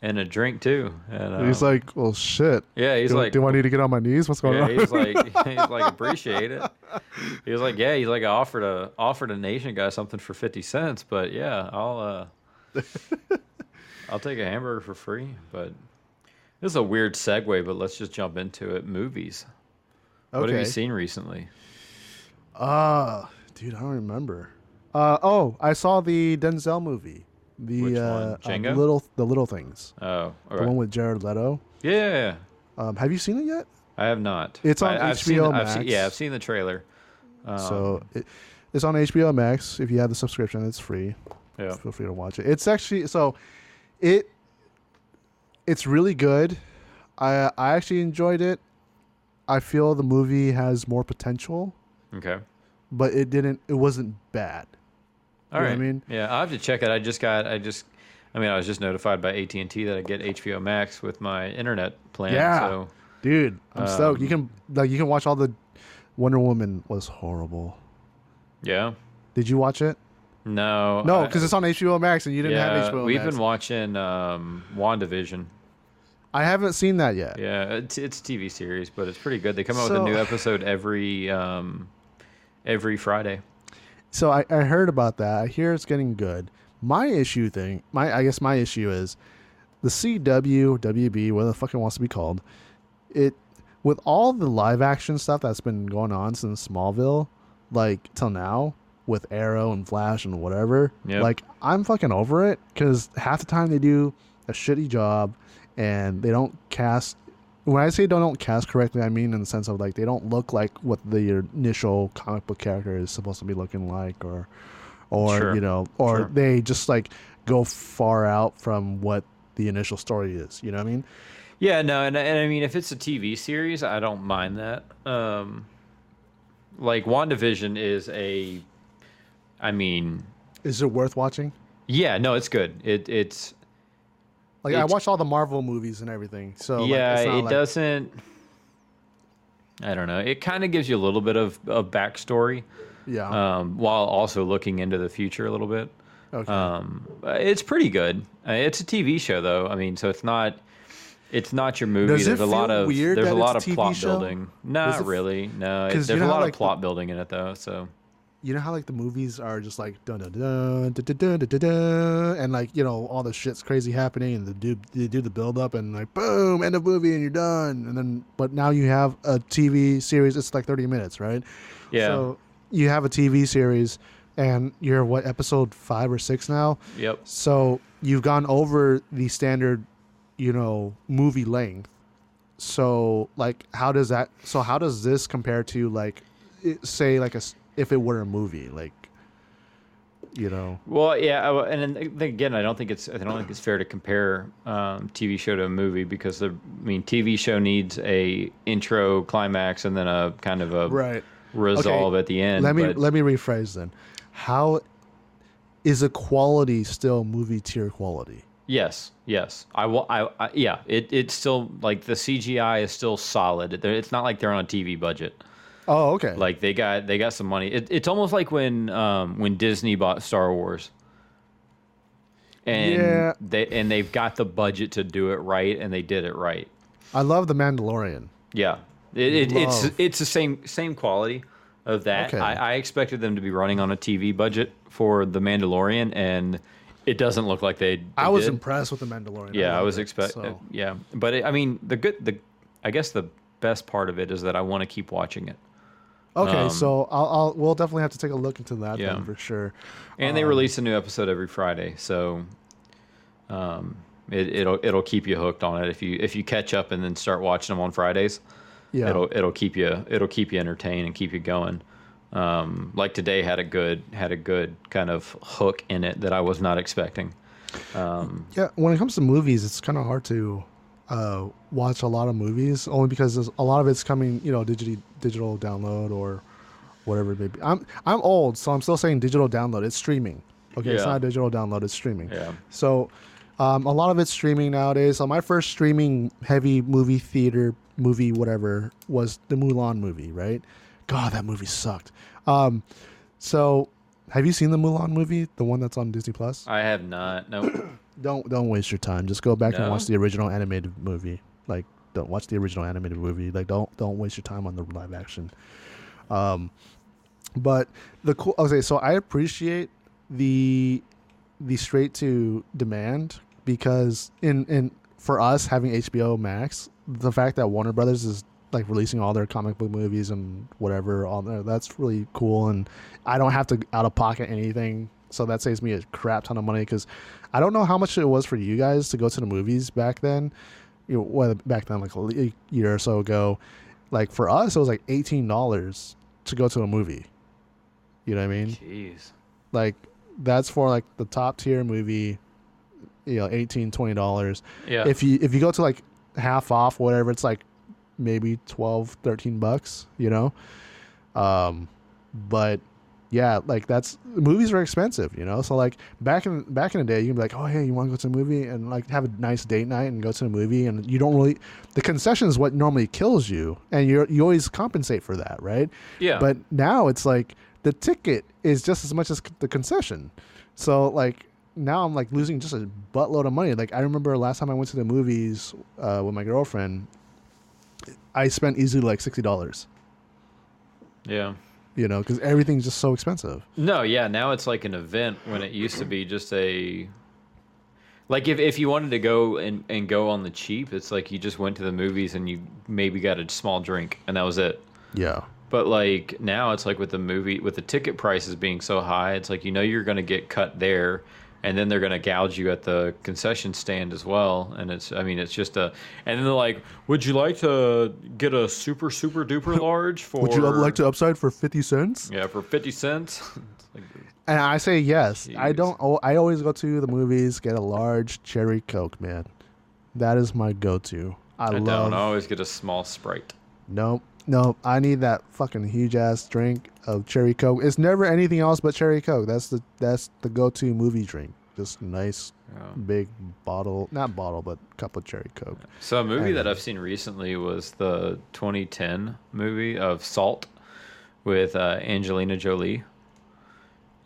and a drink too. And um, he's like, well, shit. yeah, he's do, like, do I need to get on my knees? What's going yeah, on? he's like, he's like, appreciate it. He was like, yeah, he's like, I offered a offered a nation guy something for fifty cents, but yeah, I'll uh, I'll take a hamburger for free. But this is a weird segue, but let's just jump into it. Movies. Okay. What have you seen recently? Uh, dude, I don't remember. Uh, oh, I saw the Denzel movie. The Which one? uh, uh, Django? little the little things. Oh, The okay. one with Jared Leto. yeah, Um, have you seen it yet? I have not. It's on I, I've HBO seen, I've seen, Max. yeah, I've seen the trailer. Um, so it, it's on HBO Max. If you have the subscription, it's free. yeah, Feel free to watch it. It's actually so it it's really good. I I actually enjoyed it. I feel the movie has more potential, okay. but it didn't. It wasn't bad. All You know what I mean? Yeah, I have to check it. I just got. I just. I mean, I was just notified by AT and T that I get HBO Max with my internet plan. Yeah. So Dude, I'm stoked. You Um, can like you can watch all the Wonder Woman was horrible. yeah. Did you watch it? No. No, because it's on HBO Max and you didn't yeah, have HBO we've Max. been watching um, WandaVision. I haven't seen that yet. Yeah, it's it's a TV series, but it's pretty good. They come out with a new episode every um, every Friday. So I, I heard about that. I hear it's getting good. My issue thing, my I guess my issue is the CW, WB, whatever the fuck it wants to be called. It with all the live action stuff that's been going on since Smallville, like till now with Arrow and Flash and whatever. Yep. Like I'm fucking over it because half the time they do a shitty job, and they don't cast. When I say don't, don't cast correctly, I mean in the sense of like they don't look like what the initial comic book character is supposed to be looking like, or, or Sure. you know, or Sure. they just like go far out from what the initial story is. You know what I mean? Yeah, no, and, and I mean, if it's a TV series, I don't mind that. Um, like WandaVision is a, I mean, Is it worth watching? yeah, no, it's good. It it's Like I It's- watched all the Marvel movies and everything, so like, yeah, it's not it like- doesn't. I don't know. It kind of gives you a little bit of, of backstory, Yeah. um, while also looking into the future a little bit. okay. Um, it's pretty good. Uh, it's a TV show, though. I mean, so it's not. It's not your movie. Does there's a lot of weird there's a lot of TV plot show? building. Not really. No, it, there's you a how, lot like, of plot building in it though. So you know how like the movies are just like dun dun dun dun dun dun dun, dun, and like you know all the shit's crazy happening and the do they do the build up and like boom end of movie and you're done. And then but now you have a TV series it's like 30 minutes right? Yeah, so you have a TV series and you're what episode five or six now? Yep. so you've gone over the standard you know movie length. So like how does that so how does this compare to like say like a if it were a movie like you know Well, yeah, and then again, I don't think it's I don't think it's fair to compare um, TV show to a movie because the I mean TV show needs a intro, climax, and then a kind of a right resolve at the end. let me but- let me rephrase then how is the quality still movie tier quality Yes, yes. I will. I, I yeah. It it's still like the CGI is still solid. It's not like they're on a TV budget. Oh okay Like they got they got some money. It, it's almost like when um when Disney bought Star Wars. And Yeah. they and they've got the budget to do it right, and they did it right. i love the mandalorian Yeah, it, it, it's it's the same same quality of that. Okay. I, I expected them to be running on a TV budget for the Mandalorian, and it doesn't look like they. they i was did. impressed with the mandalorian Yeah, I loved was expecting. so. Yeah, but it, I mean, the good, the I guess the best part of it is that I want to keep watching it, okay um, so I'll, I'll we'll definitely have to take a look into that Yeah. then for sure and they Um, release a new episode every Friday, so um, it, it'll it'll keep you hooked on it if you if you catch up and then start watching them on Fridays. yeah It'll it'll keep you it'll keep you entertained and keep you going. Um, like today had a good had a good kind of hook in it that I was not expecting. Um, Yeah, when it comes to movies, it's kind of hard to uh, watch a lot of movies only because a lot of it's coming, you know, digital digital download or whatever it may be. I'm I'm old, so I'm still saying digital download. It's streaming. Okay, it's not digital download. It's streaming. yeah, So um, a lot of it's streaming nowadays. So my first streaming heavy movie theater movie whatever was the Mulan movie, right? God, that movie sucked. Um, so have you seen the Mulan movie, the one that's on Disney Plus? I have not. No, Don't don't waste your time. Just go back and watch the original animated movie. Like don't watch the original animated movie. Like don't don't waste your time on the live action. Um, but the cool. Okay, so I appreciate the the straight to demand because in in for us having HBO Max, the fact that Warner Brothers is like releasing all their comic book movies and whatever all there, that's really cool and I don't have to out of pocket anything. So that saves me a crap ton of money because I don't know how much it was for you guys to go to the movies back then. You know, well, back then, like a year or so ago. Like for us, it was like eighteen dollars to go to a movie. You know what I mean? jeez. Like that's for like the top tier movie. You know, 18 dollars. Yeah. If you if you go to like half off, whatever, it's like maybe 12, 13 bucks. You know, um, but yeah, like that's movies are expensive, you know. So like back in back in the day, you can be like, oh hey, you want to go to a movie and like have a nice date night and go to the movie, and you don't really the concession is what normally kills you, and you you always compensate for that, right? yeah. But now it's like the ticket is just as much as the concession. So like now I'm like losing just a buttload of money. Like I remember last time I went to the movies uh, with my girlfriend, I spent easily like sixty dollars. yeah. You know, because everything's just so expensive. No, yeah, now it's like an event when it used to be just a like if, if you wanted to go and, and go on the cheap, it's like you just went to the movies and you maybe got a small drink and that was it. Yeah. But like now it's like with the movie with the ticket prices being so high, it's like you know you're gonna get cut there. And then they're gonna gouge you at the concession stand as well. And it's, I mean, it's just a, and then they're like, "Would you like to get a super super duper large for? Would you like to upside for fifty cents? Yeah, for fifty cents. Like, And I say yes. I don't. I always go to the movies, get a large cherry coke, man. That is my go-to. I, I love. don't. I always get a small sprite. Nope. Nope. I need that fucking huge ass drink of cherry coke. It's never anything else but cherry coke. That's the that's the go-to movie drink. Just nice Yeah. big bottle, not bottle, but cup of cherry coke. So a movie I that. I've seen recently was the 2010 movie of Salt with uh, Angelina Jolie.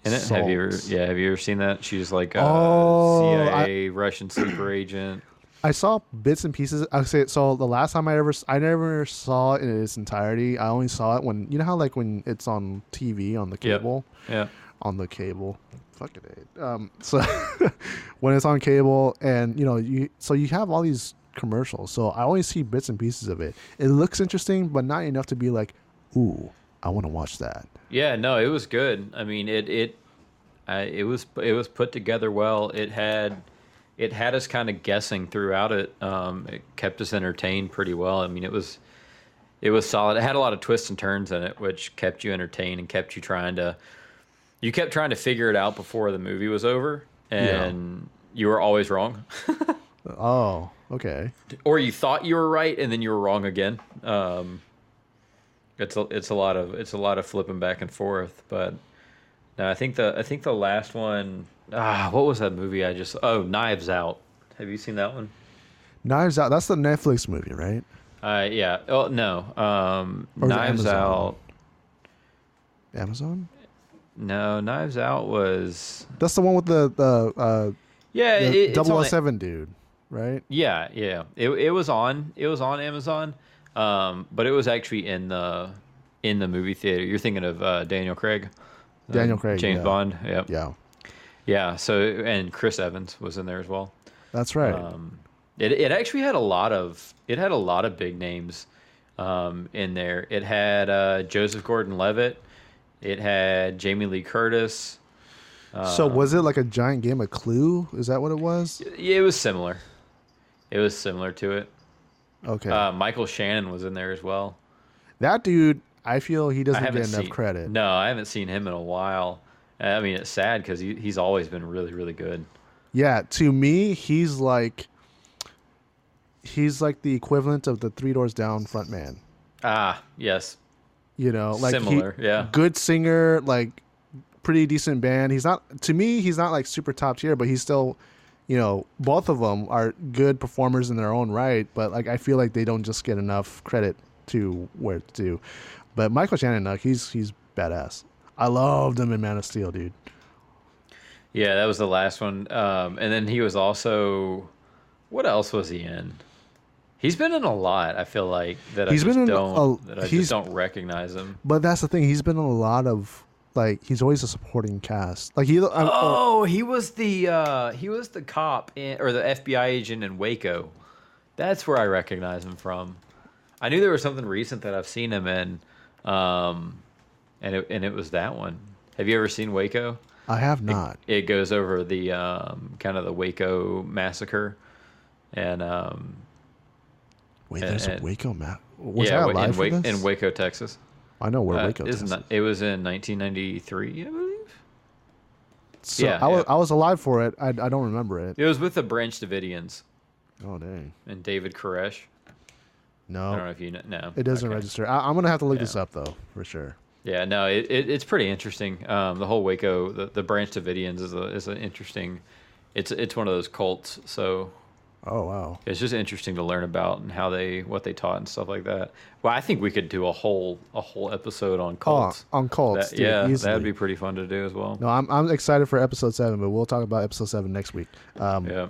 In it, have you ever? Yeah, have you ever seen that? She's like a Oh, CIA Russian sleeper agent. I saw bits and pieces. I say so. The last time I ever, I never saw it in its entirety. I only saw it when you know how like when it's on TV on the cable, Yeah, on the cable. Fuck it. Um, so when it's on cable, and you know you, so you have all these commercials. So I only see bits and pieces of it. It looks interesting, but not enough to be like, ooh, I want to watch that. yeah. No, it was good. I mean, it it I, it was it was put together well. It had it had us kind of guessing throughout it. Um, it kept us entertained pretty well. I mean, it was it was solid. It had a lot of twists and turns in it, which kept you entertained and kept you trying to. You kept trying to figure it out before the movie was over, and you were always wrong, Oh, okay. or you thought you were right and then you were wrong again. Um, it's a it's a lot of it's a lot of flipping back and forth, but no, I think the I think the last one. Ah, what was that movie? I just oh, Knives Out. Have you seen that one? Knives Out. That's the Netflix movie, right? Uh, yeah. Oh no. Um, Knives? Out. Amazon. No, Knives Out was. That's the one with the the uh, Yeah, it, the it's 007 dude, right? Yeah, yeah. It it was on it was on Amazon, um, but it was actually in the in the movie theater. You're thinking of uh, Daniel Craig, Daniel Craig, James yeah. Bond. Yep. Yeah, Yeah. So and Chris Evans was in there as well. that's right. Um, it it actually had a lot of it had a lot of big names um, in there. It had uh, Joseph Gordon-Levitt. It had Jamie Lee Curtis. so was it like a giant game of Clue? Is that what it was? Yeah, it was similar. It was similar to it. Okay, Uh, Michael Shannon was in there as well. that dude. I feel he doesn't get enough seen, credit. No, I haven't seen him in a while. Uh, I mean, it's sad because he, he's always been really, really good. Yeah, to me, he's like he's like the equivalent of the Three Doors Down front man. Ah, yes, You know, like he- yeah. good singer, like pretty decent band. He's not to me, he's not like super top tier, but he's still, you know, both of them are good performers in their own right. But like, I feel like they don't just get enough credit to where it's due. But Michael Shannon, he's he's badass. I loved him in Man of Steel, dude. yeah, that was the last one. Um, and then he was also, what else was he in? He's been in a lot. I feel like that He's I just been in don't a- that I just don't recognize him. But that's the thing. He's been in a lot of like he's always a supporting cast. Like he, I'm, Oh, he was the uh, he was the cop in, or the FBI agent in Waco. That's where I recognize him from. I knew there was something recent that I've seen him in, um, and it and it was that one. Have you ever seen Waco? I have not. It goes over the um, kind of the Waco massacre, and um, Wait, and- there's a and- Waco map. Was yeah, I Wa- alive in, for Wa- this? in Waco, Texas. I know where Uh, Waco is is. not- it was in 1993, I believe. So yeah, I was yeah. I was alive for it. I, I don't remember it. It was with the Branch Davidians Oh dang. and David Koresh. I don't know if you know. No, it doesn't Okay. register. I, I'm gonna have to look Yeah. this up though for sure. Yeah, no, it, it, it's pretty interesting. Um, the whole Waco, the, the Branch Davidians is a is an interesting. It's it's one of those cults, so Oh wow. it's just interesting to learn about and how they what they taught and stuff like that. Well, I think we could do a whole a whole episode on cults. Oh, on cults. That- dude, yeah, easily. that'd be pretty fun to do as well. No, I'm I'm excited for episode seven, but we'll talk about episode seven next week. Um, Yeah,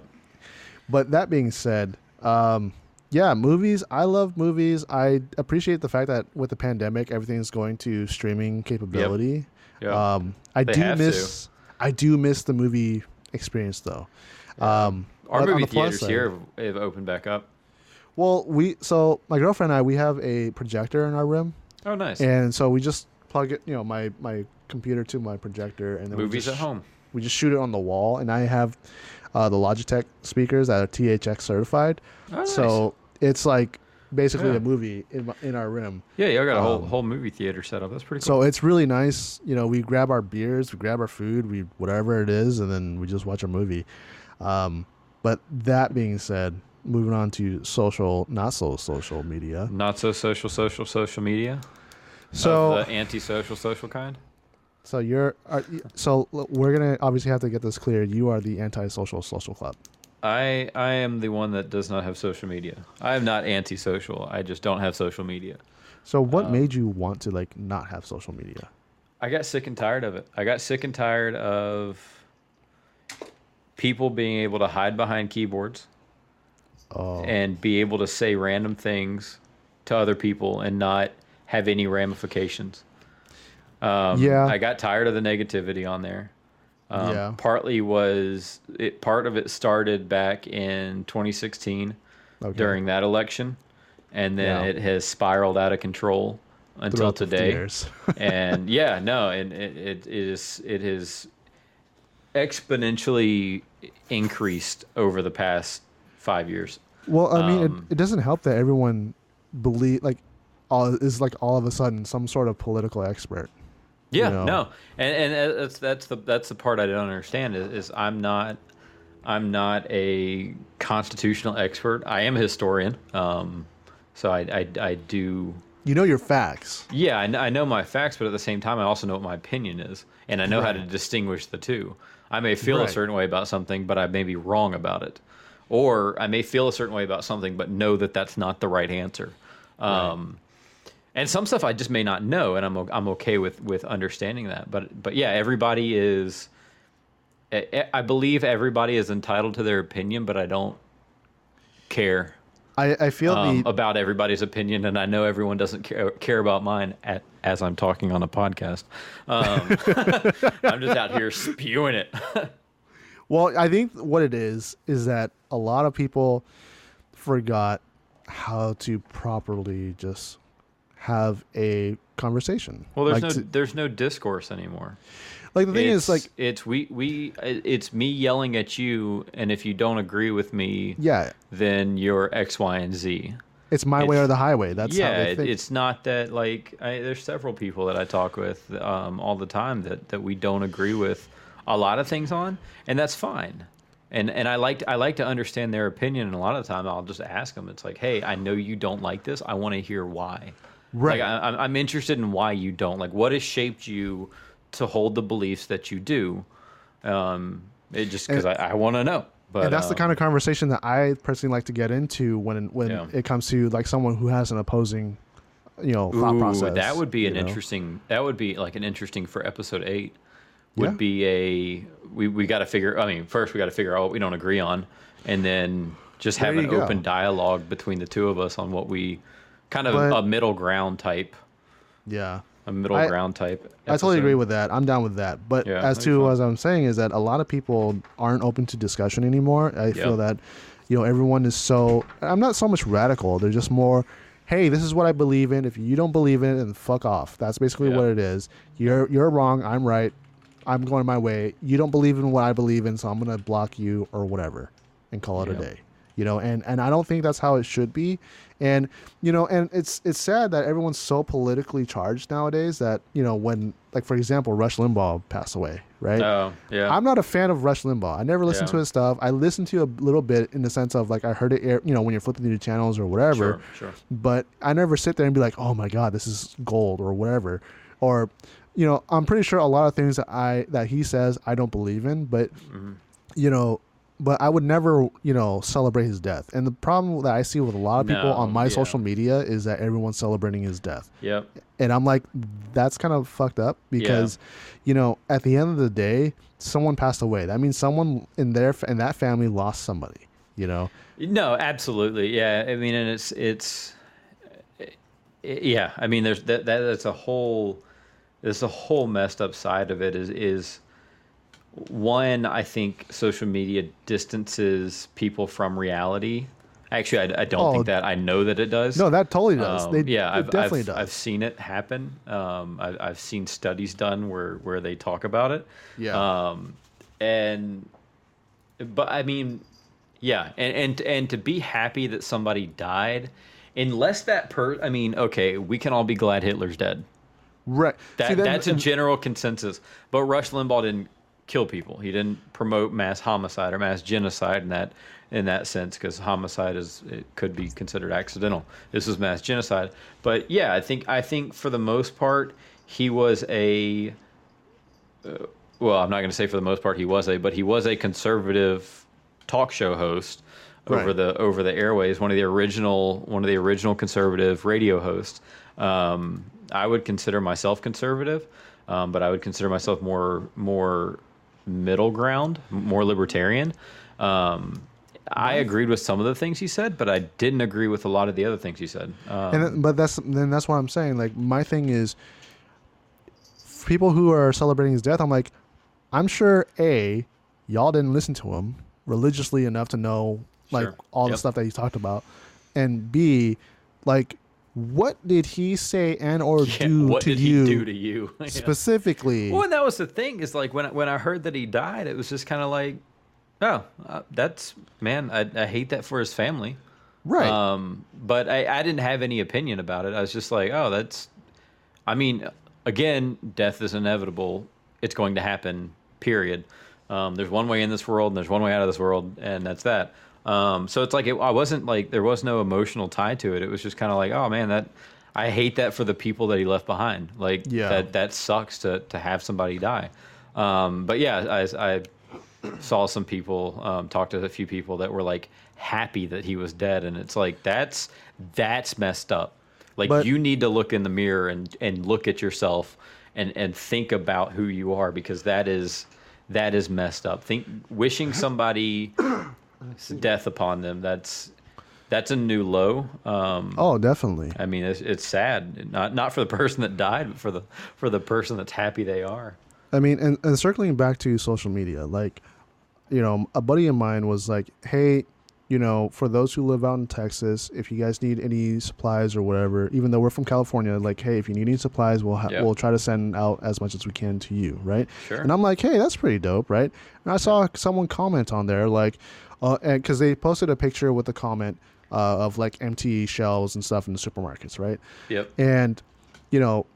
But that being said, um, yeah, movies. I love movies. I appreciate the fact that with the pandemic, everything's going to streaming capability. yeah. Um, I They do have to. miss. I do miss the movie experience though. Um, Our movie the theaters side- here have, opened back up. Well, we so my girlfriend and I we have a projector in our room, Oh, nice. and so we just plug it, you know, my my computer to my projector, and then Movies just at home. we just shoot it on the wall, and I have uh, the Logitech speakers that are THX certified. Oh, nice. So it's like basically Yeah. a movie in in our room. yeah, y'all got a whole um, whole movie theater set up. That's pretty cool. So it's really nice. You know, we grab our beers, we grab our food, we whatever it is, and then we just watch a movie. Um, but that being said, moving on to social, not so social media. Not so social, social, social media. So the antisocial, social kind. So you're are, so we're gonna obviously have to get this clear. You are the anti-social social club. I I am the one that does not have social media. I am not anti-social. I just don't have social media. So what Um, made you want to like not have social media? I got sick and tired of it. I got sick and tired of people being able to hide behind keyboards Oh, and be able to say random things to other people and not have any ramifications. Um, Yeah. I got tired of the negativity on there. Um, Yeah. Partly was it. Part of it started back in 2016 okay. during that election, and then Yeah. it has spiraled out of control until Throughout today. and yeah, no, and it, it is it has exponentially increased over the past five years. well, I mean, um, it, it doesn't help that everyone believe like all is like all of a sudden some sort of political expert. You Yeah, know? no, and and that's that's the that's the part I don't understand is, is I'm not I'm not a constitutional expert. I am a historian, um, so I, I I do You know your facts. Yeah, I, kn- I know my facts, but at the same time, I also know what my opinion is, and I know how to distinguish the two. I may feel a certain way about something, but I may be wrong about it, or I may feel a certain way about something, but know that that's not the right answer. Um, And some stuff I just may not know, and I'm I'm okay with with understanding that. But but yeah, everybody is. I I believe everybody is entitled to their opinion, but I don't care I, I feel um, the about everybody's opinion, and I know everyone doesn't care, care about mine at, as I'm talking on a podcast. Um, I'm just out here spewing it. Well, I think what it is is that a lot of people forgot how to properly just have a conversation. well, there's like no to- there's no discourse anymore. like the thing it's, is like it's we we it's me yelling at you, and if you don't agree with me, yeah, then you're X, Y, and Z. it's my way or the highway. That's yeah, how they think. it's not that like I, there's several people that I talk with um, all the time that that we don't agree with a lot of things on, and that's fine. And and I like I like to understand their opinion, and a lot of the time I'll just ask them. It's like, hey, I know you don't like this. I want to hear why. Right. Like I, I'm- I'm interested in why you don't like. What has shaped you to hold the beliefs that you do? Um, it just because I, I want to know. But and that's the um, kind of conversation that I personally like to get into when when Yeah. it comes to like someone who has an opposing, you know, thought Ooh, process. That would be an know? interesting. That would be like an interesting for episode eight. Would Yeah. be a we we got to figure. I mean, first we got to figure out what we don't agree on, and then just have an go. open dialogue between the two of us on what we kind of But- a middle ground type, Yeah. a middle I- ground type. I totally agree with that. I'm down with that. But Yeah, as to as I'm saying is that a lot of people aren't open to discussion anymore. I feel that you know everyone is so I'm not so much radical. They're just more hey, this is what I believe in. If you don't believe in it, then fuck off. That's basically Yeah. what it is. You're you're wrong, I'm right. I'm going my way. You don't believe in what I believe in, so I'm going to block you or whatever and call it a day. You know, and and I don't think that's how it should be. And you know, and it's it's sad that everyone's so politically charged nowadays that you know when like for example Rush Limbaugh passed away, right? Oh yeah. I'm not a fan of Rush Limbaugh. I never listened Yeah. to his stuff. I listened to a little bit in the sense of like I heard it, air, you know, when you're flipping through the channels or whatever. Sure. Sure. But I never sit there and be like, oh my god, this is gold or whatever. Or, you know, I'm pretty sure a lot of things that I that he says I don't believe in, but Mm-hmm. you know, but I would never, you know, celebrate his death. And the problem that I see with a lot of people No, on my yeah. social media is that everyone's celebrating his death Yep. and I'm like, that's kind of fucked up because, you know, at the end of the day, someone passed away. That means someone in their in that family lost somebody. You know, No, absolutely. Yeah. I mean, and it's it's yeah. I mean, there's that, that that's a whole there's a whole messed up side of it. Is is one I think social media distances people from reality. Actually, I, I don't Oh. think that. I know that it does. no, that totally does. Um, they, yeah, I've, definitely I've, does. I've seen it happen. Um, I, I've seen studies done where where they talk about it. Yeah. Um, and but I mean, yeah, and and and to be happy that somebody died, unless that per, I mean, okay, we can all be glad Hitler's dead. Right. That See, then- that's a general consensus. But Rush Limbaugh didn't kill people. He didn't promote mass homicide or mass genocide in that in that sense because homicide is it could be considered accidental. This was mass genocide. But yeah, I think I think for the most part he was a uh, well, I'm not going to say for the most part he was a, but he was a conservative talk show host over Right. the over the airways. One of the original one of the original conservative radio hosts. Um, I would consider myself conservative, um, but I would consider myself more more middle ground, more libertarian. Um, I agreed with some of the things he said, but I didn't agree with a lot of the other things he said. Um, and but that's then that's what I'm saying. Like my thing is, people who are celebrating his death. I'm like, I'm sure a y'all didn't listen to him religiously enough to know like Sure. all the stuff that he talked about, and b like what did he say and or yeah, do what to did you he do to you? Specifically? Well, and that was the thing is like when I- when I heard that he died, it was just kind of like, oh, uh, that's man, I, I hate that for his family. right. Um, but I, I didn't have any opinion about it. I was just like, oh, that's. I mean, again, death is inevitable. It's going to happen. Period. Um, there's one way in this world, and there's one way out of this world, and that's that. Um, so it's like it, I wasn't like there was no emotional tie to it. It was just kind of like, oh man, that I hate that for the people that he left behind. Like Yeah. that that sucks to to have somebody die. Um, but yeah, I, I saw some people um, talk to a few people that were like happy that he was dead and it's like that's that's messed up like But- you need to look in the mirror and and look at yourself and and think about who you are because that is that is messed up think wishing somebody death upon them. That's that's a new low um oh, definitely. i mean it's, it's sad. Not not for the person that died but for the for the person that's happy they are. I mean, and, and circling back to social media, like, you know, a buddy of mine was like, hey, you know, for those who live out in Texas, if you guys need any supplies or whatever, even though we're from California, like, hey, if you need any supplies, we'll ha- Yeah. we'll try to send out as much as we can to you, right? Sure. And I'm like, hey, that's pretty dope, right? And I saw someone comment on there, like, uh, and because they posted a picture with a comment uh, of like empty shelves and stuff in the supermarkets, right? yep and you know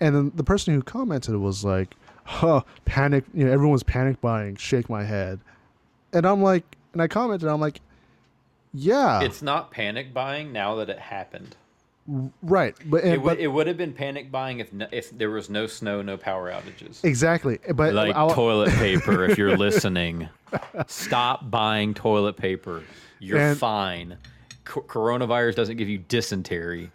and then the person who commented was like huh panic you know everyone's panic buying shake my head and i'm like and i commented i'm like yeah it's not panic buying now that it happened right but, It would but it would have been panic buying if no, if there was no snow, no power outages. exactly but Like I- toilet paper, if you're listening, stop buying toilet paper. You're And- fine. Co- coronavirus doesn't give you dysentery.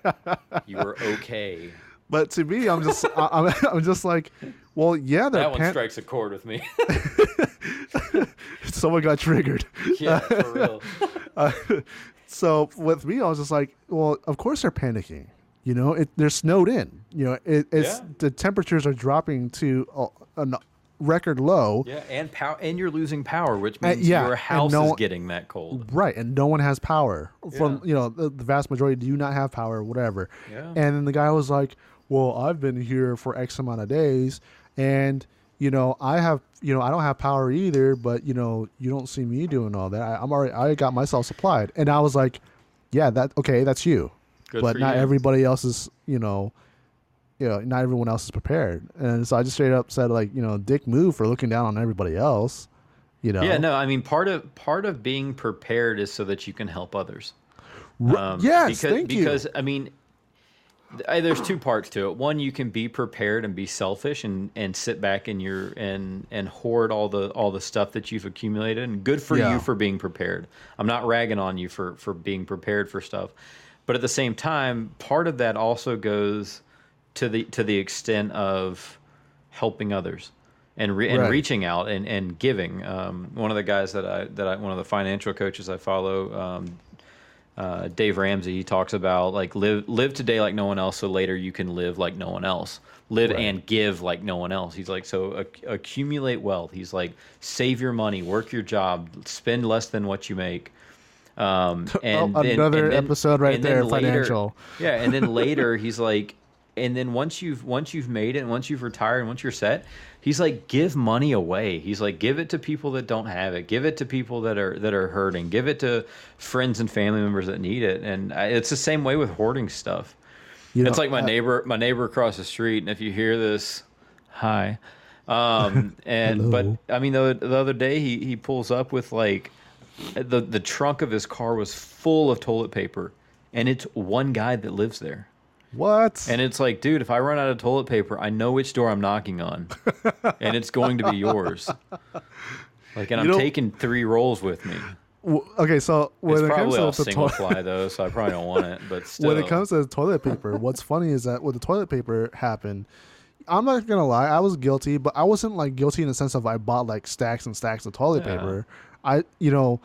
you are okay. but to me i'm just I, I'm, I'm just like well yeah That one pan- strikes a chord with me. someone got triggered yeah, for real. Uh, so with me, I was just like, well, of course they're panicking. You know, it, they're snowed in. You know, it, it's Yeah. the temperatures are dropping to a, a record low. Yeah, and power, and you're losing power, which uh, means yeah, your house no- is getting that cold. Right, and no one has power. From Yeah. you know, the, the vast majority do not have power, whatever. Yeah. And then the guy was like, "Well, I've been here for X amount of days, and you know, I have, you know, I don't have power either. But you know, you don't see me doing all that. I, I'm already, I got myself supplied." And I was like, "Yeah, that okay, that's you, Good but not you. everybody else is, you know." You know, not everyone else is prepared, and so I just straight up said, like, you know, dick move for looking down on everybody else. You know, Yeah, no, I mean part of part of being prepared is so that you can help others. R- Um, yes, because, thank you. because I mean, th- I- there's two parts to it. One, you can be prepared and be selfish and, and sit back and your and and hoard all the all the stuff that you've accumulated. And good for Yeah. you for being prepared. I'm not ragging on you for for being prepared for stuff, but at the same time, part of that also goes to the to the extent of helping others and re- and Right. reaching out and and giving. Um, one of the guys that I that I one of the financial coaches I follow. Um, uh, Dave Ramsey he talks about like live live today like no one else, so later you can live like no one else. Live Right. and give like no one else. He's like so acc- accumulate wealth. He's like save your money, work your job, spend less than what you make. Um, and Oh, then- another and then- episode right there, later- financial. Yeah, and then later he's like, and then once you've once you've made it, and once you've retired, and once you're set, he's like give money away. He's like give it to people that don't have it. Give it to people that are that are hurting. Give it to friends and family members that need it. And I, it's the same way with hoarding stuff. You it's like my uh, neighbor, my neighbor across the street, and if you hear this, hi. Um, and but I mean, the, the other day he he pulls up with like the the trunk of his car was full of toilet paper, and it's one guy that lives there. What? And it's like, dude, if I run out of toilet paper, I know which door I'm knocking on, and it's going to be yours. Like, and I'm You know- taking three rolls with me. Okay, so when It's it comes to the single toilet, ply though, so I probably don't want it. But still, when it comes to toilet paper, what's funny is that when the toilet paper happened, I'm not gonna lie, I was guilty, but I wasn't like guilty in the sense of I bought like stacks and stacks of toilet Yeah. paper. I, you know,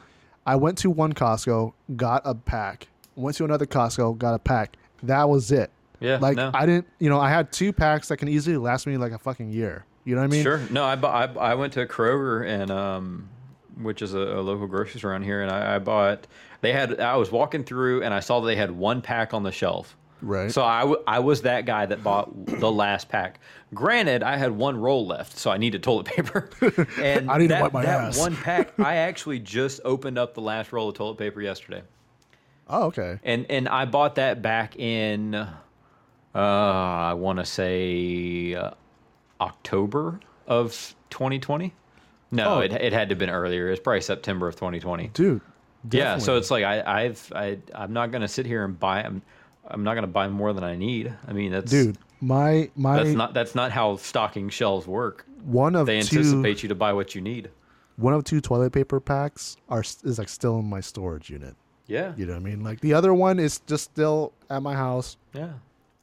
I went to one Costco, got a pack. Went to another Costco, got a pack. That was it. Yeah, Like no. I didn't, you know, I had two packs that can easily last me like a fucking year. You know what I mean? sure. No, I, I I went to Kroger and um, which is a, a local grocery store around here, and I, I bought. They had. I was walking through and I saw that they had one pack on the shelf. Right. So I, w- I was that guy that bought the last pack. Granted, I had one roll left, so I needed toilet paper. And I need to that, wipe my that ass. one pack, I actually just opened up the last roll of toilet paper yesterday, oh, okay. and and I bought that back in, uh, I want to say uh, October of 2020. No, Oh. it it had to have been earlier. It's probably September of 2020. Dude. Yeah, so it's like I, I've I I'm not gonna sit here and buy I'm I'm not gonna buy more than I need. I mean that's dude, my my that's not that's not how stocking shelves work. one of They two anticipate you to buy what you need. one of two toilet paper packs are is like still in my storage unit. Yeah. You know what I mean? Like the other one is just still at my house. Yeah.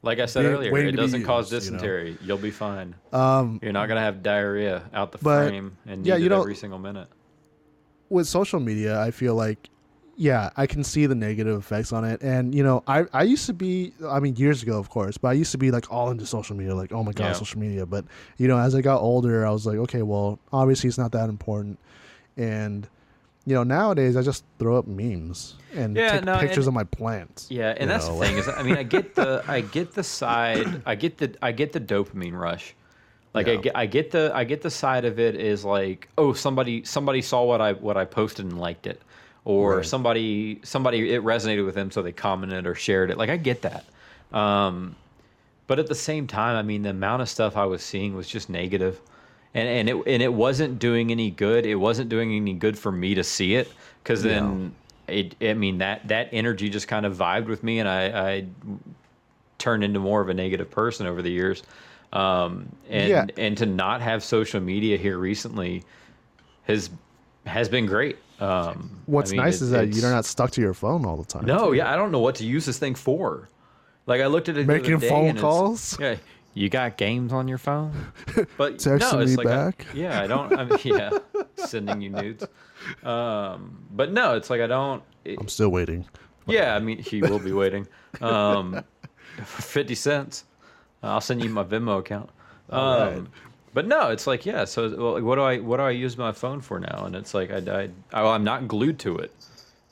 Like I said Wait- earlier, it doesn't cause used, you know? dysentery. You'll be fine. Um, You're not gonna have diarrhea out the But, frame and yeah, it you know- every single minute. with social media, I feel like, yeah, I can see the negative effects on it. And you know, I I used to be, I mean, years ago, of course, but I used to be like all into social media, like oh my god, Yeah. social media. But you know, as I got older, I was like, okay, well, obviously it's not that important. And you know, nowadays I just throw up memes and Yeah, take no, pictures and- of my plants. Yeah, and that's know, the like- thing is, I mean, I get the I get the side, I get the I get the dopamine rush. Like I get I get the I get the side of it is like, oh, somebody somebody saw what I what I posted and liked it, or Right. somebody somebody it resonated with them, so they commented or shared it. Like I get that, um, but at the same time, I mean, the amount of stuff I was seeing was just negative, and and it and it wasn't doing any good. It wasn't doing any good for me to see it because then it. I mean that that energy just kind of vibed with me, and I, I turned into more of a negative person over the years. Um, and Yeah. and to not have social media here recently has has been great. Um, What's I mean, nice it- is that you're not stuck to your phone all the time. no, yeah, I don't know what to use this thing for. Like I looked at it, the Making phone calls? Yeah, you got games on your phone, but Texting no, it's me like I- back? yeah, I don't. I mean, yeah, sending you nudes. Um, but no, it's like I don't. it- I'm still waiting. yeah, I mean, he will be waiting. Um, for fifty cents, I'll send you my Venmo account. Um, Alright. But no, it's like yeah. So well, what do I what do I use my phone for now? And it's like I, I oh, I'm not glued to it.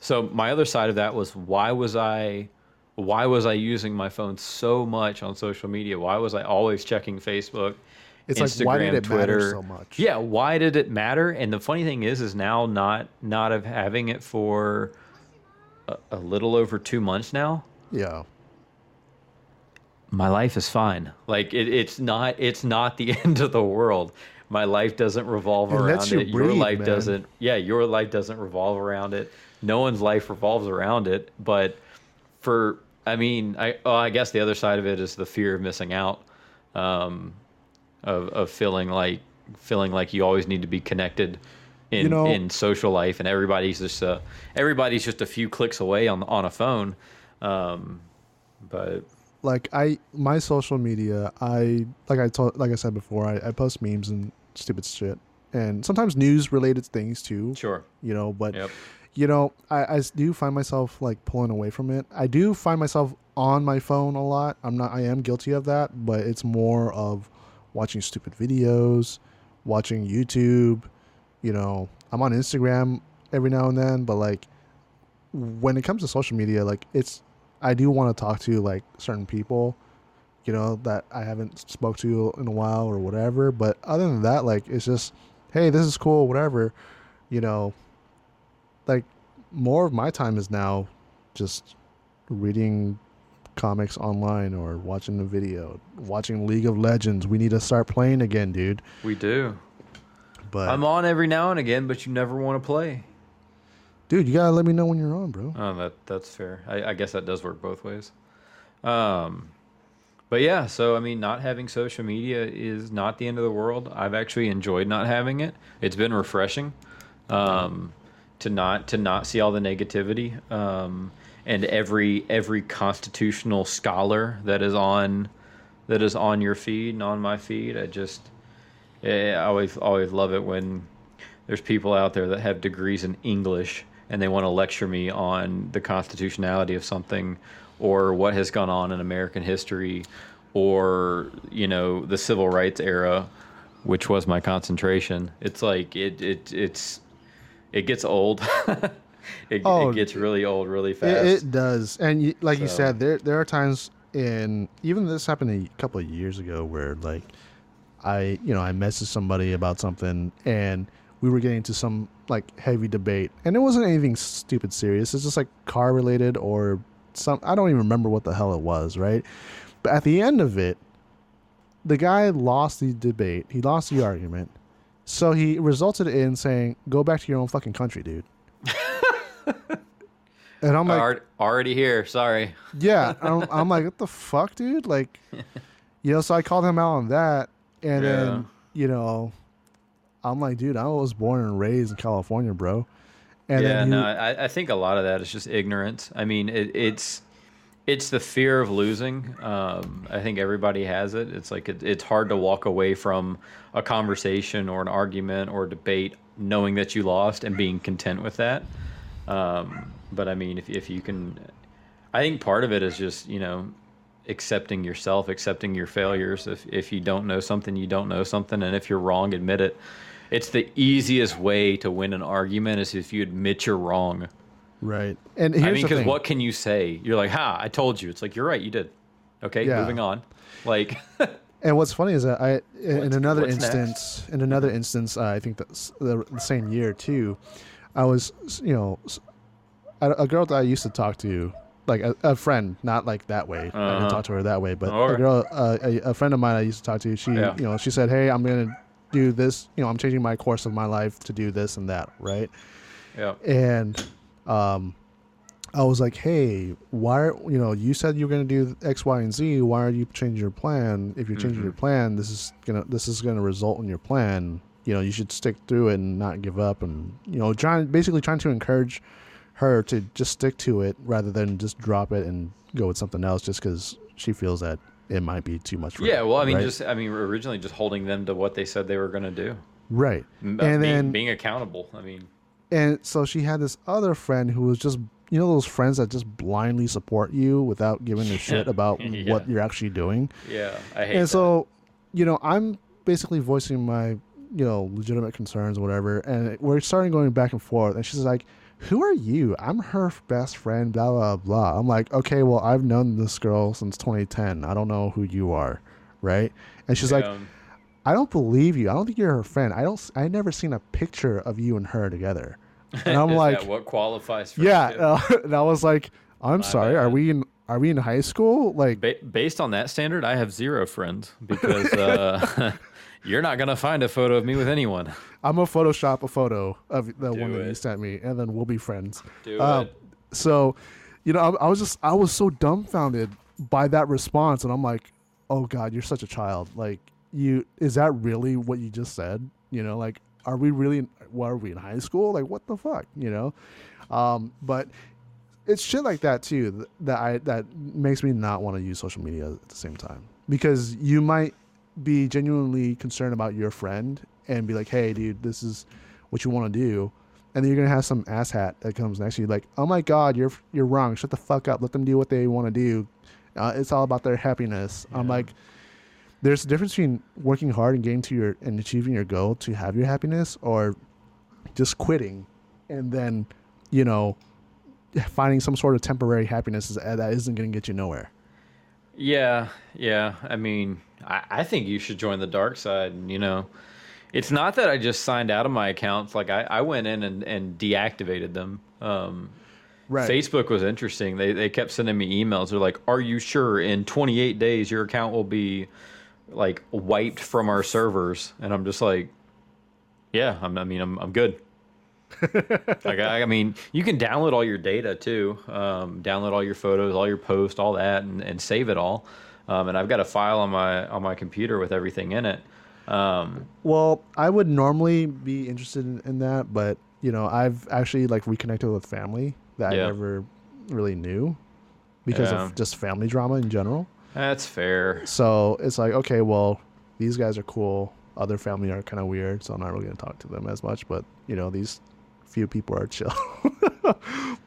So my other side of that was why was I why was I using my phone so much on social media? Why was I always checking Facebook? It's like, why did Instagram, it matter Twitter? so much? Yeah, why did it matter? And the funny thing is, is now not not of having it for a, a little over two months now. Yeah. My life is fine. Like it, it's not it's not the end of the world. My life doesn't revolve It around lets you it. your life man. doesn't. Yeah, your life doesn't revolve around it. No one's life revolves around it. But for I mean, I oh, I guess the other side of it is the fear of missing out. Um, of of feeling like feeling like you always need to be connected in You know- in social life, and everybody's just uh, everybody's just a few clicks away on on a phone. Um, but like I my social media, I like I told like I said before, I, I post memes and stupid shit, and sometimes news related things too. sure, You know, but yep, you know, I, I do find myself like pulling away from it. I do find myself on my phone a lot. I'm not. I am guilty of that, but it's more of watching stupid videos, watching YouTube. You know, I'm on Instagram every now and then, but like when it comes to social media, like it's I do want to talk to like certain people you know, that I haven't spoke to in a while or whatever. But other than that, like it's just, hey, this is cool, whatever. You know, like more of my time is now just reading comics online or watching a video, watching League of Legends. We need to start playing again, dude. We do. But I'm on every now and again, but you never want to play. dude, you gotta let me know when you're on, bro. Oh, that that's fair. I, I guess that does work both ways. Um, but yeah, so I mean, not having social media is not the end of the world. I've actually enjoyed not having it. It's been refreshing um, to not to not see all the negativity. Um, and every every constitutional scholar that is on that is on your feed and on my feed, I just eh, I always always love it when there's people out there that have degrees in English and they want to lecture me on the constitutionality of something or what has gone on in American history or you know the civil rights era which was my concentration it's like it, it it's it gets old it, Oh, it gets really old really fast it does, and you, like you said, there there are times in even this happened a couple of years ago where like I you know I messaged somebody about something and we were getting into some like heavy debate and it wasn't anything stupid serious. It's just like car related or some I don't even remember what the hell it was, right? But at the end of it, the guy lost the debate. He lost the argument. So he resulted in saying, "Go back to your own fucking country, dude." and I'm like, Alre- already here sorry yeah, I'm, I'm like, what the fuck, dude? Like, you know, so I called him out on that, and Yeah. then you know, I'm like, dude, I was born and raised in California, bro. And yeah, then he, no, I, I think a lot of that is just ignorance. I mean, it, it's it's the fear of losing. Um, I think everybody has it. It's like it, it's hard to walk away from a conversation or an argument or debate knowing that you lost and being content with that. Um, but I mean, if if you can, I think part of it is just you know accepting yourself, accepting your failures. If if you don't know something, you don't know something, and if you're wrong, admit it. It's the easiest way to win an argument is if you admit you're wrong. Right, and here's I mean, because what can you say? You're like, "Ha, I told you." It's like you're right, you did. Okay, Yeah. moving on. Like, And what's funny is that I, in What's- another what's instance, in another instance, uh, I think that's the, the same year too, I was, you know, a girl that I used to talk to, like a, a friend, not like that way. I Uh-huh. didn't talk to her that way, but a girl, uh, a, a friend of mine I used to talk to, she, Yeah. you know, she said, "Hey, I'm gonna do this. You know, I'm changing my course of my life to do this and that, right?" yeah, and um, I was like, "Hey, why? Are, you know, you said you were going to do X, Y, and Z. Why are you changing your plan? If you're changing Mhm. your plan, this is gonna this is gonna result in your plan. You know, you should stick through it and not give up. And you know, trying basically trying to encourage her to just stick to it rather than just drop it and go with something else just because she feels that it might be too much for yeah. her, Well, I mean, right? just I mean, originally just holding them to what they said they were going to do, right. And uh, being, then- being accountable. I mean, And so she had this other friend who was just, you know, those friends that just blindly support you without giving a shit about Yeah. what you're actually doing. yeah, I hate. And that. so, you know, I'm basically voicing my, you know, legitimate concerns or whatever. And we're starting going back and forth. And she's like, who are you? I'm her best friend, blah, blah, blah. I'm like, okay, well, I've known this girl since 2010. I don't know who you are. Right. And she's like, Yeah. I don't believe you. I don't think you're her friend. I don't. I never seen a picture of you and her together. And I'm like, what qualifies? For yeah. uh, and I was like, I'm My sorry. Are we in? Are we in high school? Like, Ba- based on that standard, I have zero friends because uh, you're not gonna find a photo of me with anyone. I'm gonna Photoshop a photo of the one Do that you sent me, and then we'll be friends. Do Um, it. So, you know, I, I was just, I was so dumbfounded by that response, and I'm like, oh god, you're such a child. Like, you is that really what you just said? You know, like, are we really? In, what are we in high school? Like, what the fuck? You know, um, but it's shit like that too that I that makes me not want to use social media at the same time because you might be genuinely concerned about your friend and be like, hey, dude, this is what you want to do. And then you're gonna have some asshat that comes next to you, like, "Oh my God, you're you're wrong. Shut the fuck up. Let them do what they want to do. Uh, it's all about their happiness." I'm like, there's a difference between working hard and getting to your and achieving your goal to have your happiness, or just quitting, and then, you know, finding some sort of temporary happiness is, that isn't gonna get you nowhere. Yeah, yeah. I mean, I, I think you should join the dark side. And, you know, it's not that I just signed out of my accounts. Like I, I went in and, and deactivated them. Um, Right. Facebook was interesting. They they kept sending me emails. They're like, "Are you sure in 28 days your account will be like wiped from our servers?" And I'm just like, "Yeah, I'm, I mean, I'm I'm good." like I, I mean, you can download all your data too. Um, download all your photos, all your posts, all that, and, and save it all. Um, and I've got a file on my on my computer with everything in it. Um, Well, I would normally be interested in, in that, but you know, I've actually like reconnected with family that Yeah. I never really knew because Yeah. of just family drama in general. That's fair. So it's like, okay, well, these guys are cool. Other family are kind of weird, so I'm not really gonna talk to them as much. But you know, these few people are chill.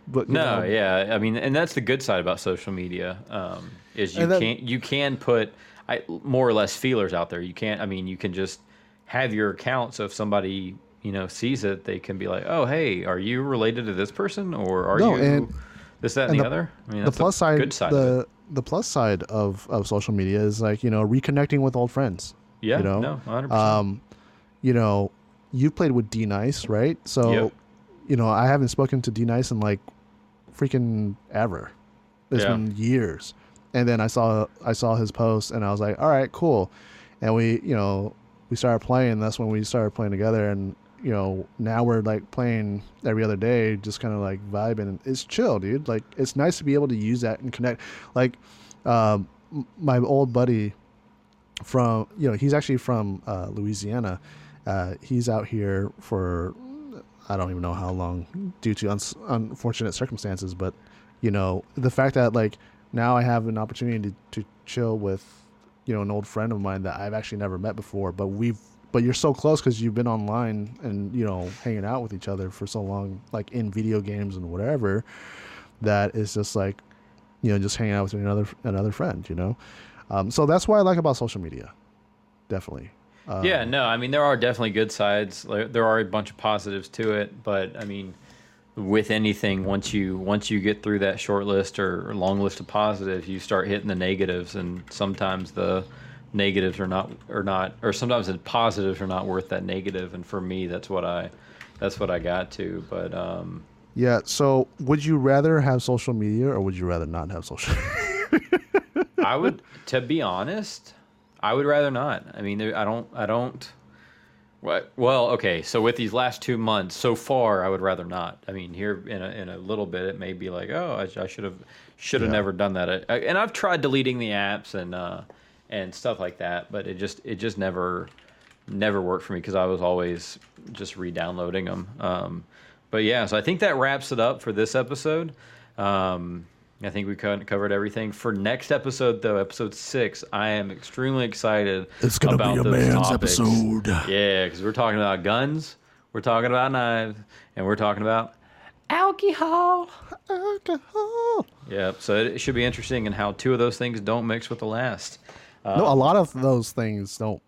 but No, know, yeah, I mean, and that's the good side about social media um, is you then- can you can put I, more or less feelers out there. You can't. I mean, you can just have your account. So if somebody you know sees it, they can be like, "Oh, hey, are you related to this person, or are No, you and- this, that, and, and the, the- other?" I mean, the plus side, good side. the the plus side of of social media is like you know reconnecting with old friends. Yeah, you know, no, 100. percent Um, you know, you played with D Nice, right? So, Yep. you know, I haven't spoken to D Nice in like freaking ever. It's Yeah. been years. And then I saw I saw his post, and I was like, all right, cool. And we, you know, we started playing. That's when we started playing together, and you know, now we're like playing every other day, just kind of like vibing. And it's chill, dude. Like it's nice to be able to use that and connect. Like, um, my old buddy from you know he's actually from uh, Louisiana. Uh, he's out here for I don't even know how long due to uns unfortunate circumstances, but you know the fact that like now I have an opportunity to, to chill with you know an old friend of mine that I've actually never met before, but we've but you're so close because you've been online and you know hanging out with each other for so long, like in video games and whatever. That is just like you know just hanging out with another another friend, you know. Um, so that's what I like about social media. Definitely. Um, yeah, no, I mean there are definitely good sides. There are a bunch of positives to it, but I mean, with anything, once you once you get through that short list or long list of positives, you start hitting the negatives, and sometimes the negatives are not are not, or sometimes the positives are not worth that negative. And for me, that's what I that's what I got to. But um, Yeah. So, would you rather have social media or would you rather not have social? I would, to be honest, I would rather not. I mean, there, I don't, I don't. What? Well, okay. So with these last two months, so far, I would rather not. I mean, here in a, in a little bit, it may be like, oh, I, I should have, should have Yeah. never done that. I, and I've tried deleting the apps and uh, and stuff like that, but it just, it just never, never worked for me because I was always just re-downloading them. Um, but yeah, so I think that wraps it up for this episode. Um, I think we covered everything. For next episode, though, episode six, I am extremely excited It's gonna about those topics. Episode. Yeah, because we're talking about guns, we're talking about knives, and we're talking about alcohol. Alcohol. Yeah, so it should be interesting in how two of those things don't mix with the last. No, a lot of those things don't.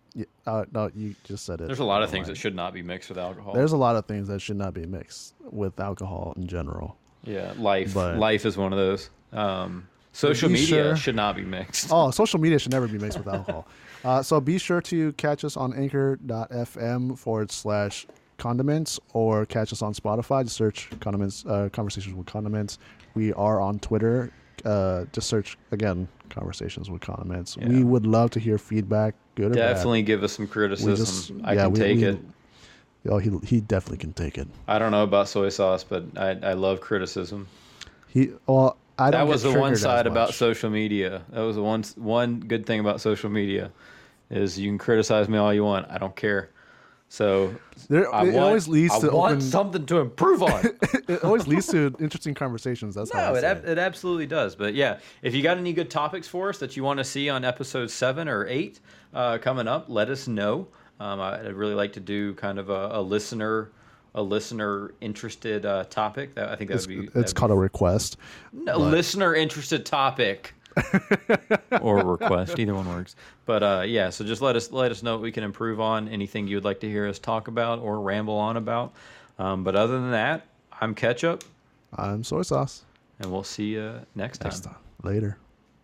Uh, no, you just said it. There's a lot of things that should not be mixed with alcohol. There's a lot of things that should not be mixed with alcohol in general. yeah, life. But- life is one of those. Um, social media sure- should not be mixed. Oh, social media should never be mixed with alcohol. Uh, so be sure to catch us on anchor.fm forward slash condiments or catch us on Spotify. Just search condiments, uh, conversations with condiments. We are on Twitter. Uh, just search again, conversations with condiments. Yeah. We would love to hear feedback, good or bad. Definitely give us some criticism. just- I yeah, can we- take we- it. Oh, he he definitely can take it. I don't know about soy sauce, but I, I love criticism. He well, I that was the one side about social media. That was the one one good thing about social media is you can criticize me all you want. I don't care. So There, I it want, always leads I to want open. something to improve on. it always leads to interesting conversations. That's how no, it, ab- it absolutely does. But yeah, if you got any good topics for us that you want to see on episode seven or eight uh, coming up, let us know. Um, I'd really like to do kind of a, a listener, a listener interested uh, topic. That I think that It's, would be. it's that'd be called a request. No, listener interested topic or request either one works but uh, yeah so just let us let us know what we can improve on anything you would like to hear us talk about or ramble on about um, but other than that i'm ketchup I'm soy sauce. and we'll see you next time Next time. Later.